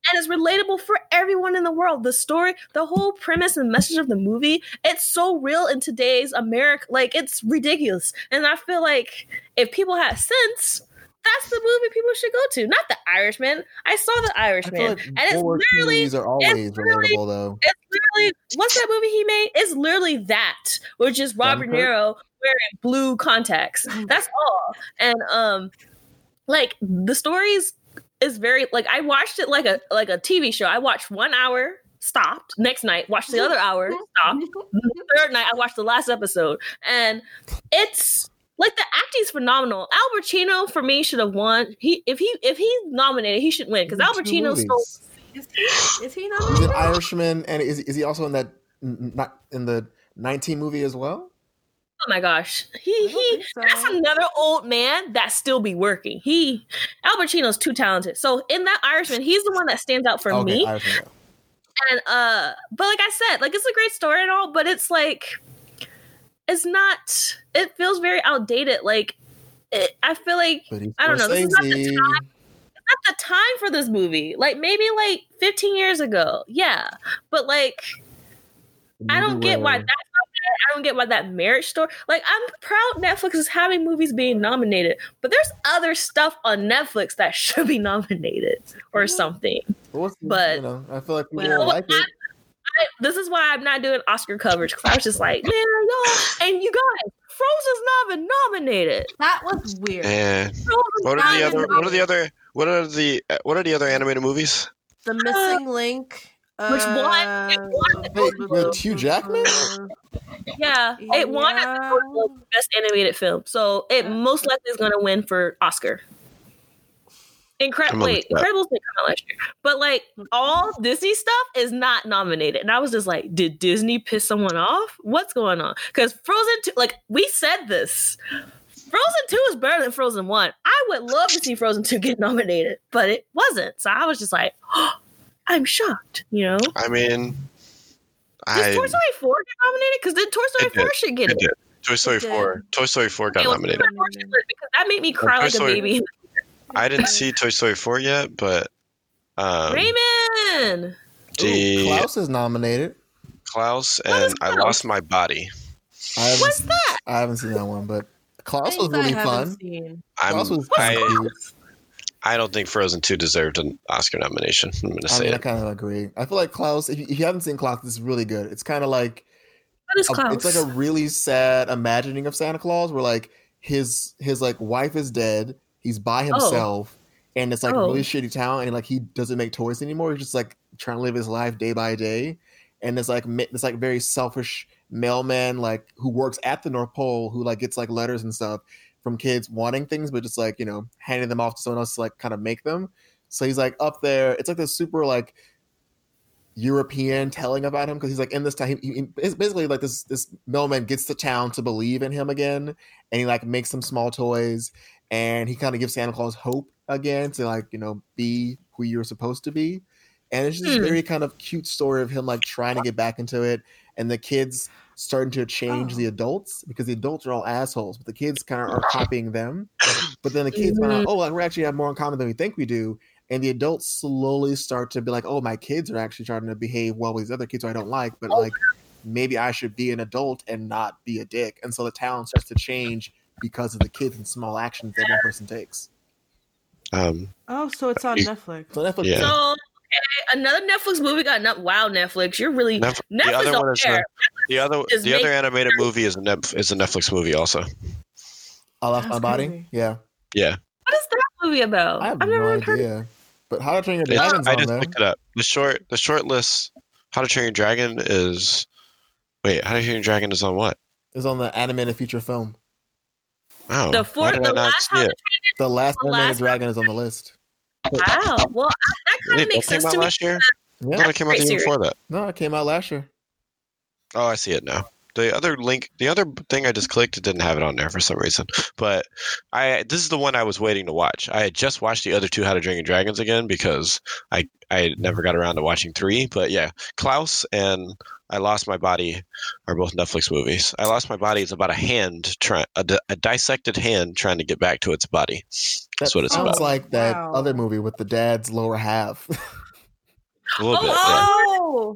B: and it's relatable for everyone in the world. The story, the whole premise and message of the movie, it's so real in today's America. Like it's ridiculous. And I feel like if people had sense, that's the movie people should go to. Not the Irishman. I saw the Irishman.
A: like
B: and it's literally
A: movies are always relatable, though.
B: it's literally what's that movie he made? It's literally that, which is Robert
A: Dunkirk?
B: Niro wearing blue contacts. That's all. And um, like the stories is very like I watched it like a like a TV show. I watched one hour, stopped. Next night, watched the other hour, stopped. The third night, I watched the last episode, and it's. Like the acting's phenomenal. Albertino for me should have won. He if he if he's nominated, he should win because Albertino
A: Two
B: so.
E: Is he? Is he
A: He's
E: nominated?
A: an Irishman, and is is he also in that not in the nineteen movie as well?
B: Oh my gosh, he he.
E: so.
B: That's another old man that still be working. He Al Pacino's too talented. So in that Irishman, he's the one that stands out for
A: okay,
B: me.
A: Irishman,
B: and uh, but like I said, like it's a great story and all, but it's like it's not. It feels very outdated. Like it, I feel like I don't know, this is not the not the time for this movie. Like maybe like 15 years ago, yeah. But like I don't get why that's. I don't get why that marriage story. Like I'm proud Netflix is having movies being nominated, but there's other stuff on Netflix that should be nominated or something.
A: What's the-
B: but-
A: you know, I feel like people
B: You know
A: like it.
B: I, this is why I'm not doing Oscar coverage because I was just like, man, y'all, and you guys, Frozen's not even nominated.
E: That was weird.
C: And
B: Frozen's
C: what are the other? What are the other? What are the? uh, What are the other animated movies?
E: The missing link.
B: Which one?
E: uh,
B: It won.
A: Wait, with Hugh Jackman? [LAUGHS]
B: Yeah, it won at the Golden Globe for best animated film, so it most likely is going to win for Oscar. Incredible.
C: I'm
B: Wait,
C: look that.
B: Incredibles didn't come out last year, but like all Disney stuff is not nominated, and I was just like, did Disney piss someone off? What's going on? Because Frozen two, like we said this, Frozen two is better than Frozen one. I would love to see Frozen two get [LAUGHS] nominated, but it wasn't. So I was just like, [GASPS] I'm shocked. You know,
C: I mean,
B: did
C: I
B: Toy Story four get nominated? Because then Toy Story
C: It did.
B: four should get
C: it
B: it.
C: Toy Story
E: did.
C: four. Toy Story four got
B: It
C: nominated.
B: because that made me cry
C: Toy
B: like a baby. [LAUGHS]
C: I didn't see Toy Story four yet, but um,
B: Raymond,
C: the
A: Ooh, Klaus is nominated.
C: Klaus
B: What is
C: and I lost my body.
A: I haven't,
B: what's that?
A: I haven't seen that one, but Klaus was
E: Things I
A: really fun.
E: seen.
C: I'm,
A: Klaus was
C: I,
A: kinda cute.
C: I don't think Frozen two deserved an Oscar nomination. I'm gonna
A: I
C: say
A: mean, I kind of agree. I feel like Klaus. If you, if you haven't seen Klaus, this is really good. It's kind of like
B: What is
A: a-
B: Klaus?
A: it's like a really sad imagining of Santa Claus, where like his his like wife is dead, he's by oh. himself, and it's like
B: Oh.
A: a really oh. shitty town, and like he doesn't make toys anymore. He's just like trying to live his life day by day, and it's like it's like very selfish mailman like who works at the North Pole who like gets like letters and stuff from kids wanting things, but just like you know handing them off to someone else to like kind of make them. So he's like up there. It's like this super like European telling about him because he's like in this time. He, he- it's basically like this this mailman gets the town to believe in him again, and he like makes some small toys, and he kind of gives Santa Claus hope again to like you know be who you're supposed to be, and it's just a hmm. very kind of cute story of him like trying to get back into it, and the kids starting to change
E: Oh.
A: the adults because the adults are all assholes, but the kids kind of are [LAUGHS] copying them. But then the kids find out, oh, like we actually have more in common than we think we do. And the adults slowly start to be like, oh, my kids are actually trying to behave well with these other kids who I don't like, but like maybe I should be an adult and not be a dick. And so the town starts to change because of the kids and small actions that one person takes.
C: Um,
E: Oh, so it's on
C: You-
E: Netflix.
A: So Netflix,
C: Yeah.
B: So okay, another Netflix movie got not wow Netflix. You're really
C: Netf-
B: Netflix
C: the other one is
B: care.
C: the, the other
B: Just
C: the other animated movie is a Net, is a Netflix movie also.
A: I lost my body.
E: crazy.
A: Yeah,
C: Yeah,
B: What is that movie about?
A: I have
B: I've never
A: no
B: heard.
A: idea. But How to Train Your Dragon.
C: I just
A: there.
C: looked it up. The short the short list. How to Train Your Dragon is. Wait, How to Train Your Dragon is on what?
A: Is on the animated feature film.
C: Wow.
B: The fourth,
C: did I
B: the last
C: see
B: How to
A: The last animated dragon is on the list.
B: Wow. Well, that kind of makes
C: came
B: sense
C: out
B: to me.
C: last year. I
A: Yeah.
C: thought it came out the year before that.
A: No, it came out last year.
C: Oh, I see it now. The other link, the other thing I just clicked, it didn't have it on there for some reason. But I, this is the one I was waiting to watch. I had just watched the other two How to Train Your Dragons again because I, I never got around to watching three. But yeah, Klaus and I Lost My Body are both Netflix movies. I Lost My Body is about a hand trying, a, di- a dissected hand trying to get back to its body. That's
A: That
C: what it's
A: sounds
C: about.
A: like that
E: Wow.
A: other movie with the dad's lower half. [LAUGHS]
C: A little
B: Oh,
C: bit. Yeah.
E: Oh,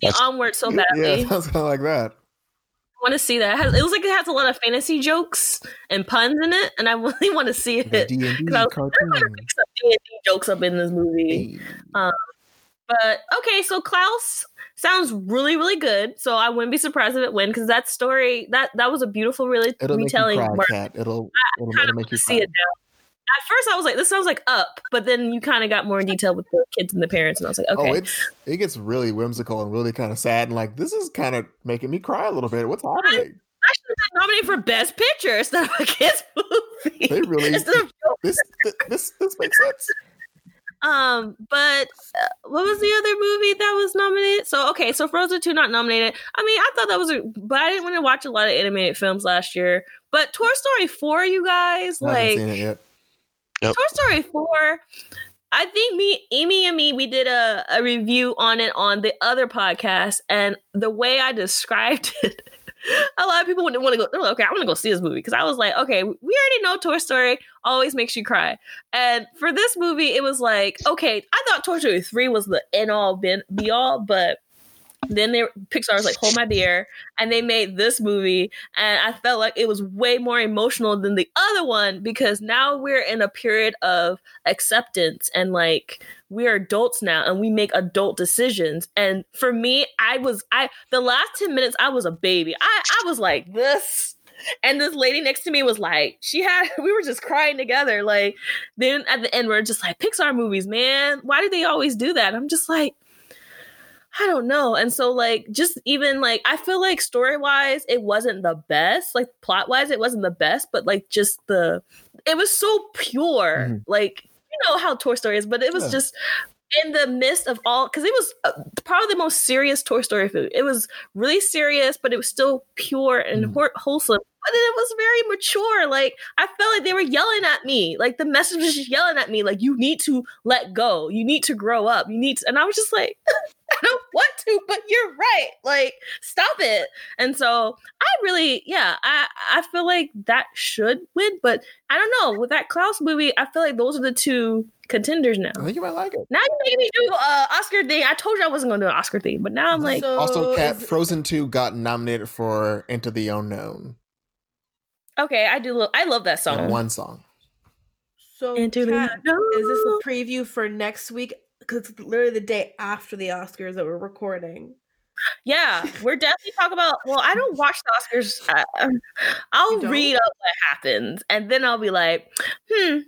B: See
C: That's-
B: Onward so
A: yeah,
B: badly. [LAUGHS]
A: it sounds kind of like that.
B: I want to see that. It, has, it looks like it has a lot of fantasy jokes and puns in it, and I [LAUGHS] really want to see
A: The
B: it.
A: D and D
B: 'Cause I was like, they're gonna
A: cartoon.
B: pick some D&D jokes up in this movie.
A: Hey.
B: Um, but okay, so Klaus sounds really, really good. So I wouldn't be surprised if it win because that story that that was a beautiful, really
A: It'll make you
B: retelling.
A: cry, cat. It'll it'll, it'll make you
B: see
A: cry.
B: it now. At first, I was like, "This sounds like Up," but then you kind of got more in detail with the kids and the parents, and I was like, oh, "Okay."
A: Oh, it's it gets really whimsical and really kind of sad and like this is kind of making me cry a little bit. What's happening?
B: I should have been nominated for Best Picture instead of a kids movie.
A: They really [LAUGHS] this this this makes sense.
B: Um, but uh, what was the other movie that was nominated? So okay, so Frozen Two not nominated. I mean, I thought that was, a, but I didn't want to watch a lot of animated films last year. But Toy Story Four, you guys,
A: I
B: like
A: seen it yet.
C: Yep.
B: Toy Story 4, I think me, Amy and me, we did a, a review on it on the other podcast. And the way I described [LAUGHS] it, [LAUGHS] a lot of people wouldn't want to go, they're like, okay, I want to go see this movie. Because I was like, okay, we already know Toy Story always makes you cry. And for this movie, it was like, okay, I thought Toy Story 3 was the end all be all, but then they Pixar was like, hold my beer, and they made this movie, and I felt like it was way more emotional than the other one because now we're in a period of acceptance and like we're adults now and we make adult decisions. And for me, I was I the last 10 minutes I was a baby. I I was like this and this lady next to me was like, she had, [LAUGHS] we were just crying together. Like, then at the end, we're just like, Pixar movies, man, why do they always do that? I'm just like, I don't know. And so, like, just even like, I feel like story wise, it wasn't the best. Like, plot wise, it wasn't the best, but like, just the, it was so pure.
A: Mhm.
B: Like, you know how Toy Story is, but it was
A: Yeah.
B: just in the midst of all, because it was uh, probably the most serious Toy Story food. It was really serious, but it was still pure and whor- wholesome. But then it was very mature. Like I felt like they were yelling at me. Like the message was just yelling at me. Like you need to let go. You need to grow up. You need to. And I was just like, [LAUGHS] I don't want to, but you're right. Like stop it. And so I really, yeah, I I feel like that should win. But I don't know with that Klaus movie. I feel like those are the two contenders now.
A: I think you might like it.
B: Now you making me do uh Oscar thing. I told you I wasn't gonna do an Oscar thing, but now I'm like,
E: So
A: also, Cat
E: is-
A: Frozen Two got nominated for Into the Unknown.
B: Okay, I do. Lo- I love that
A: That
B: song.
A: one song.
E: So,
B: Into the
E: Kat, is this a preview for next week? Because it's literally the day after the Oscars that we're recording.
B: Yeah, we're definitely talking about. Well, I don't watch the Oscars. Uh, I'll read up what happens, and then I'll be like, "Hmm,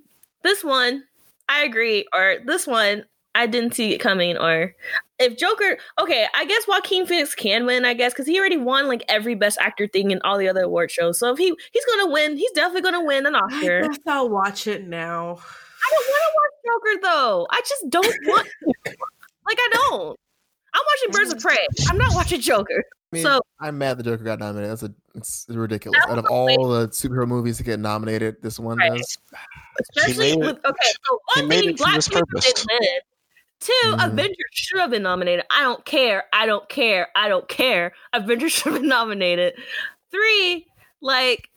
B: this one, I agree," or "This one, I didn't see it coming," or if Joker. Okay, I guess Joaquin Phoenix can win. I guess because he already won like every Best Actor thing in all the other award shows. So if he he's gonna win, he's definitely gonna win an Oscar.
E: I guess I'll watch it now.
B: I don't want to watch Joker though. I just don't want [LAUGHS] like I don't. I'm watching Birds of Prey. I'm not watching Joker.
A: I mean,
B: So-
A: I'm mad the Joker got nominated. That's a it's ridiculous. Out of all the superhero movies to get nominated, this one
B: Right.
A: does.
B: Especially
C: made
B: with okay, so one
C: made
B: thing
C: it
B: Black Panther didn't win. 2
A: Mhm.
B: Avengers should have been nominated. I don't care. I don't care. I don't care. [LAUGHS] Avengers should have been nominated. Three, like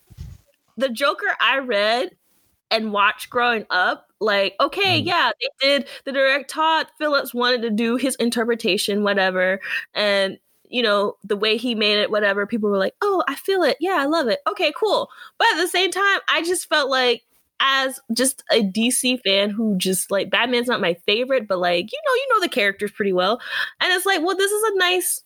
B: the Joker I read and watched growing up. Like, okay,
A: Mm.
B: yeah, they did. The direct Todd Phillips wanted to do his interpretation, whatever, and you know the way he made it, whatever. People were like, "Oh, I feel it. Yeah, I love it. Okay, cool." But at the same time, I just felt like as just a DC fan who just like Batman's not my favorite, but like you know, you know the characters pretty well, and it's like, well, this is a nice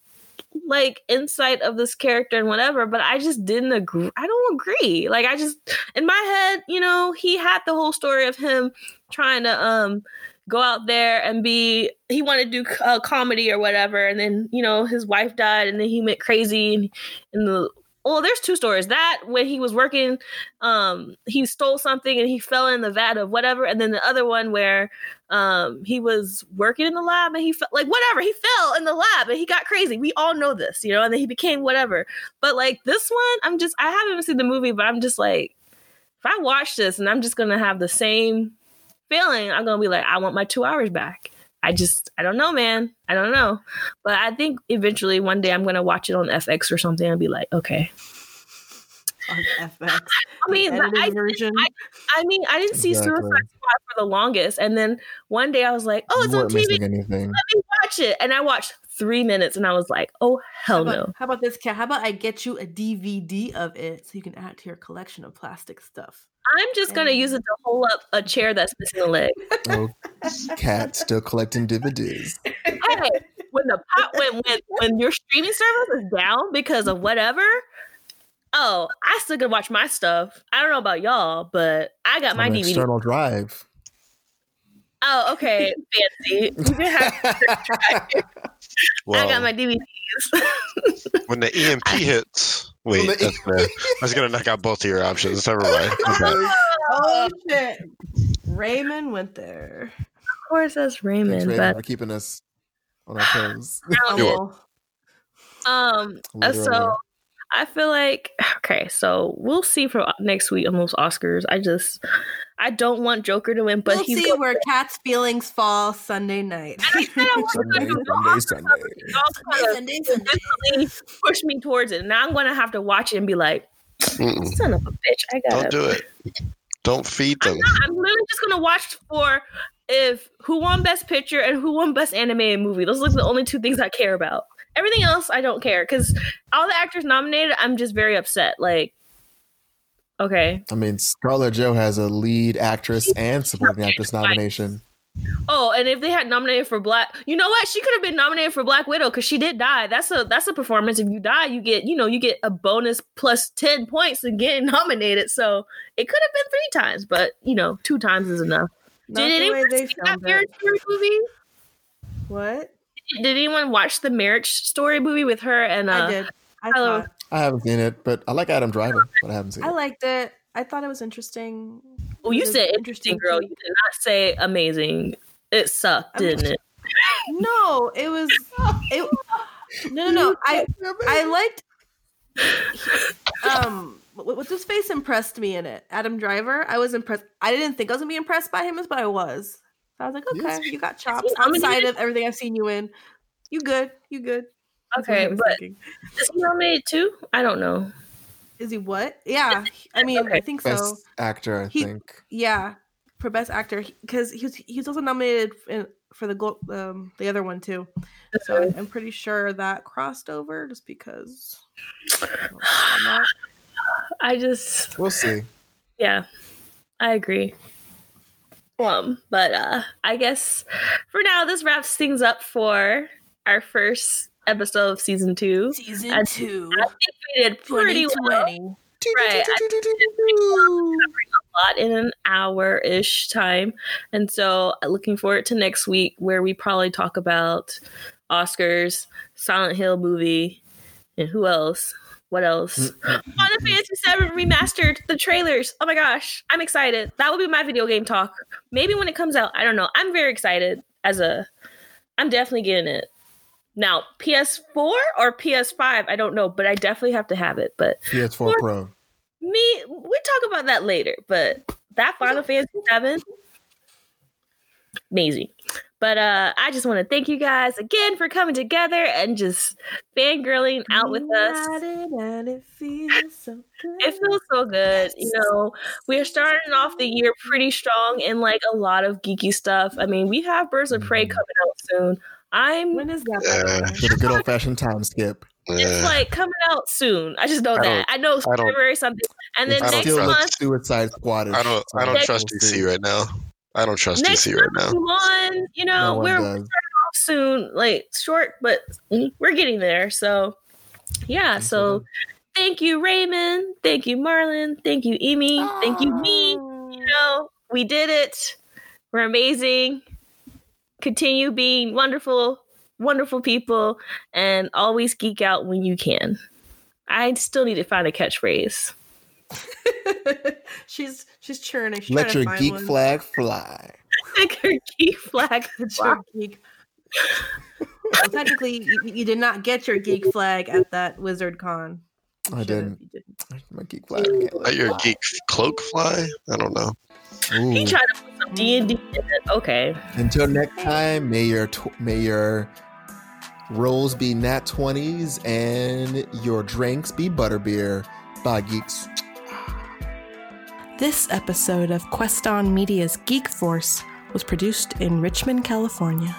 B: like insight of this character and whatever, but I just didn't agree. I don't agree. Like I just in my head, you know, he had the whole story of him trying to um go out there and be he wanted to do uh, comedy or whatever and then you know his wife died and then he went crazy and, and the well there's two stories. That when he was working um he stole something and he fell in the vat of whatever and then the other one where um he was working in the lab and he felt like whatever he fell in the lab and he got crazy. We all know this you know and then he became whatever. But like this one i'm just i haven't seen the movie but i'm just like if i watch this and i'm just gonna have the same feeling i'm gonna be like i want my two hours back i just i don't know man i don't know but i think eventually one day i'm gonna watch it on fx or something and be like okay
E: On FX. [LAUGHS]
B: i mean
E: the
B: I,
E: version.
B: I mean i didn't see
A: Exactly.
B: suicide squad for the longest and then one day i was like oh it's on tv
A: anything.
B: let me watch it and i watched three minutes and i was like oh
E: how,
B: hell
E: about,
B: no
E: how about this, Kat? How about I get you a DVD of it so you can add to your collection of plastic stuff?
B: I'm just gonna use it to hold up a chair that's missing a leg
A: Oh, cat still collecting DVDs.
B: hey, when the pot when when when your streaming service is down because of whatever, oh, I still can watch my stuff. I don't know about y'all, but I got my DVD.
A: external drive.
B: Oh, okay, fancy. You can have. [LAUGHS] I got my DVDs.
C: when the EMP [LAUGHS] hits, wait,
A: When the-
C: that's, gonna, that's [LAUGHS] gonna knock out both of your options. Never mind. [LAUGHS] Okay.
E: Oh shit! Raymond went there.
B: Of course, that's
A: Thanks,
B: Raymond.
A: Raven,
B: But
A: for keeping us on our toes. [GASPS]
B: um,
C: You're
B: um, uh, so
A: Literally.
B: I feel like [SIGHS] okay, so we'll see for next week on those Oscars. I just I don't want Joker to win, but
E: we'll
B: he's
E: see where Cat's feelings fall Sunday night.
A: Sunday, Sunday, Sunday.
E: Sunday, Sunday.
B: push me towards it. Now I'm gonna have to watch it and be like,
C: Mm-mm.
B: son of a bitch, I
C: got."
B: Don't
C: do it. Don't feed them.
B: I'm literally just gonna watch for if who won Best Picture and who won Best Animated Movie. Those are like the only two things I care about. Everything else I don't care because all the actors nominated, I'm just very upset. Like, okay,
A: I mean, Scarlett Joe has a lead actress and supporting actress nomination.
B: Oh, and if they had nominated for Black, you know what? She could have been nominated for Black Widow because she did die. That's a that's a performance. If you die, you get you know you get a bonus plus ten points in getting [LAUGHS] nominated. So it could have been three times, but you know two times is enough.
E: Not
B: did
E: the
B: anyone see that
E: filmed
B: Marriage
E: it.
B: Story movie?
E: What?
B: Did anyone watch the Marriage Story movie with her and uh,
E: I did. I
B: hello.
A: I haven't seen it, but I like Adam Driver, but I haven't seen
E: I
A: it.
E: liked it. I thought it was interesting.
B: Well, you
E: It
B: said interesting, girl. You did not say amazing. It sucked,
E: I mean-
B: didn't it? [LAUGHS]
E: No, it was. It, no, no, no. I I liked. Um, what's his face impressed me in it? Adam Driver. I was impressed. I didn't think I was gonna be impressed by him, but I was. I was like, okay,
A: Yes.
E: you got [LAUGHS] chops
B: nominated?
E: outside of everything I've seen you in. You good? You good? That's
B: Okay, but
E: thinking.
B: is he nominated too? I don't know.
E: is he what? Yeah, I mean,
B: Okay.
E: I think so.
A: Actor, I
E: He-
A: think.
E: Yeah, for best actor because he was he was also nominated in, for the Glo- um the other one too. So I'm, I'm pretty sure that crossed over just because. I'm [SIGHS]
B: I just
A: We'll see.
B: yeah, I agree. Um, but uh I guess for now this wraps things up for our first episode of season two.
E: Season
B: I-
E: two,
B: I think we did pretty well.
E: 2020.
B: Right. a lot in an hour ish time. And so uh, looking forward to next week where we probably talk about Oscars, Silent Hill movie, and who else? What else? Mm, mm, [GASPS] Final mm, Fantasy VII remastered the trailers. Oh my gosh, I'm excited. That will be my video game talk. Maybe when it comes out. I don't know. I'm very excited. As a, I'm definitely getting it. Now PS4 or PS5, I don't know, but I definitely have to have it. But
A: PS4 Pro.
B: me, we talk about that later. But that Final Fantasy VII, amazing. But uh, I just want to thank you guys again for coming together and just fangirling out with us.
E: And it feels so good.
B: It feels so good. You know, we're starting off the year pretty strong in like a lot of geeky stuff. I mean, we have Birds of Prey coming out soon. I'm
E: When is that?
C: Yeah.
E: by the
A: a good old fashioned time skip.
B: it's like coming out soon. I just know
C: I
B: that. I know
C: I don't-
B: February something. And then
C: I don't
B: next
C: trust-
B: month,
A: Suicide Squad.
C: I don't. I don't trust DC right now. I don't trust
B: next
C: DC right
B: month,
C: now.
B: Mulan, you know,
A: No one
B: we're
A: does.
B: off soon, like short, but we're getting there. So, yeah. So, thank you, Raymond. Thank you, Marlon. Thank you, Amy. Thank you, me. You know, we did it. We're amazing. Continue being wonderful, wonderful people, and always geek out when you can. I still need to find a catchphrase. [LAUGHS]
E: she's she's churning. She's
A: Let your geek
E: one.
A: flag fly. [LAUGHS]
B: Like her geek flag.
E: Let your geek. well, technically, you, you did not get your geek flag at that Wizard Con. You
A: I didn't.
E: didn't.
A: My geek flag. can't let
C: Let your
A: fly.
C: geek cloak fly. I don't know.
B: He tried to put some D and D in it. Okay.
A: Until next time, may your tw- may your rolls be nat twenties and your drinks be butterbeer. Bye, geeks.
E: This episode of Queston Media's Geek Force was produced in Richmond, California.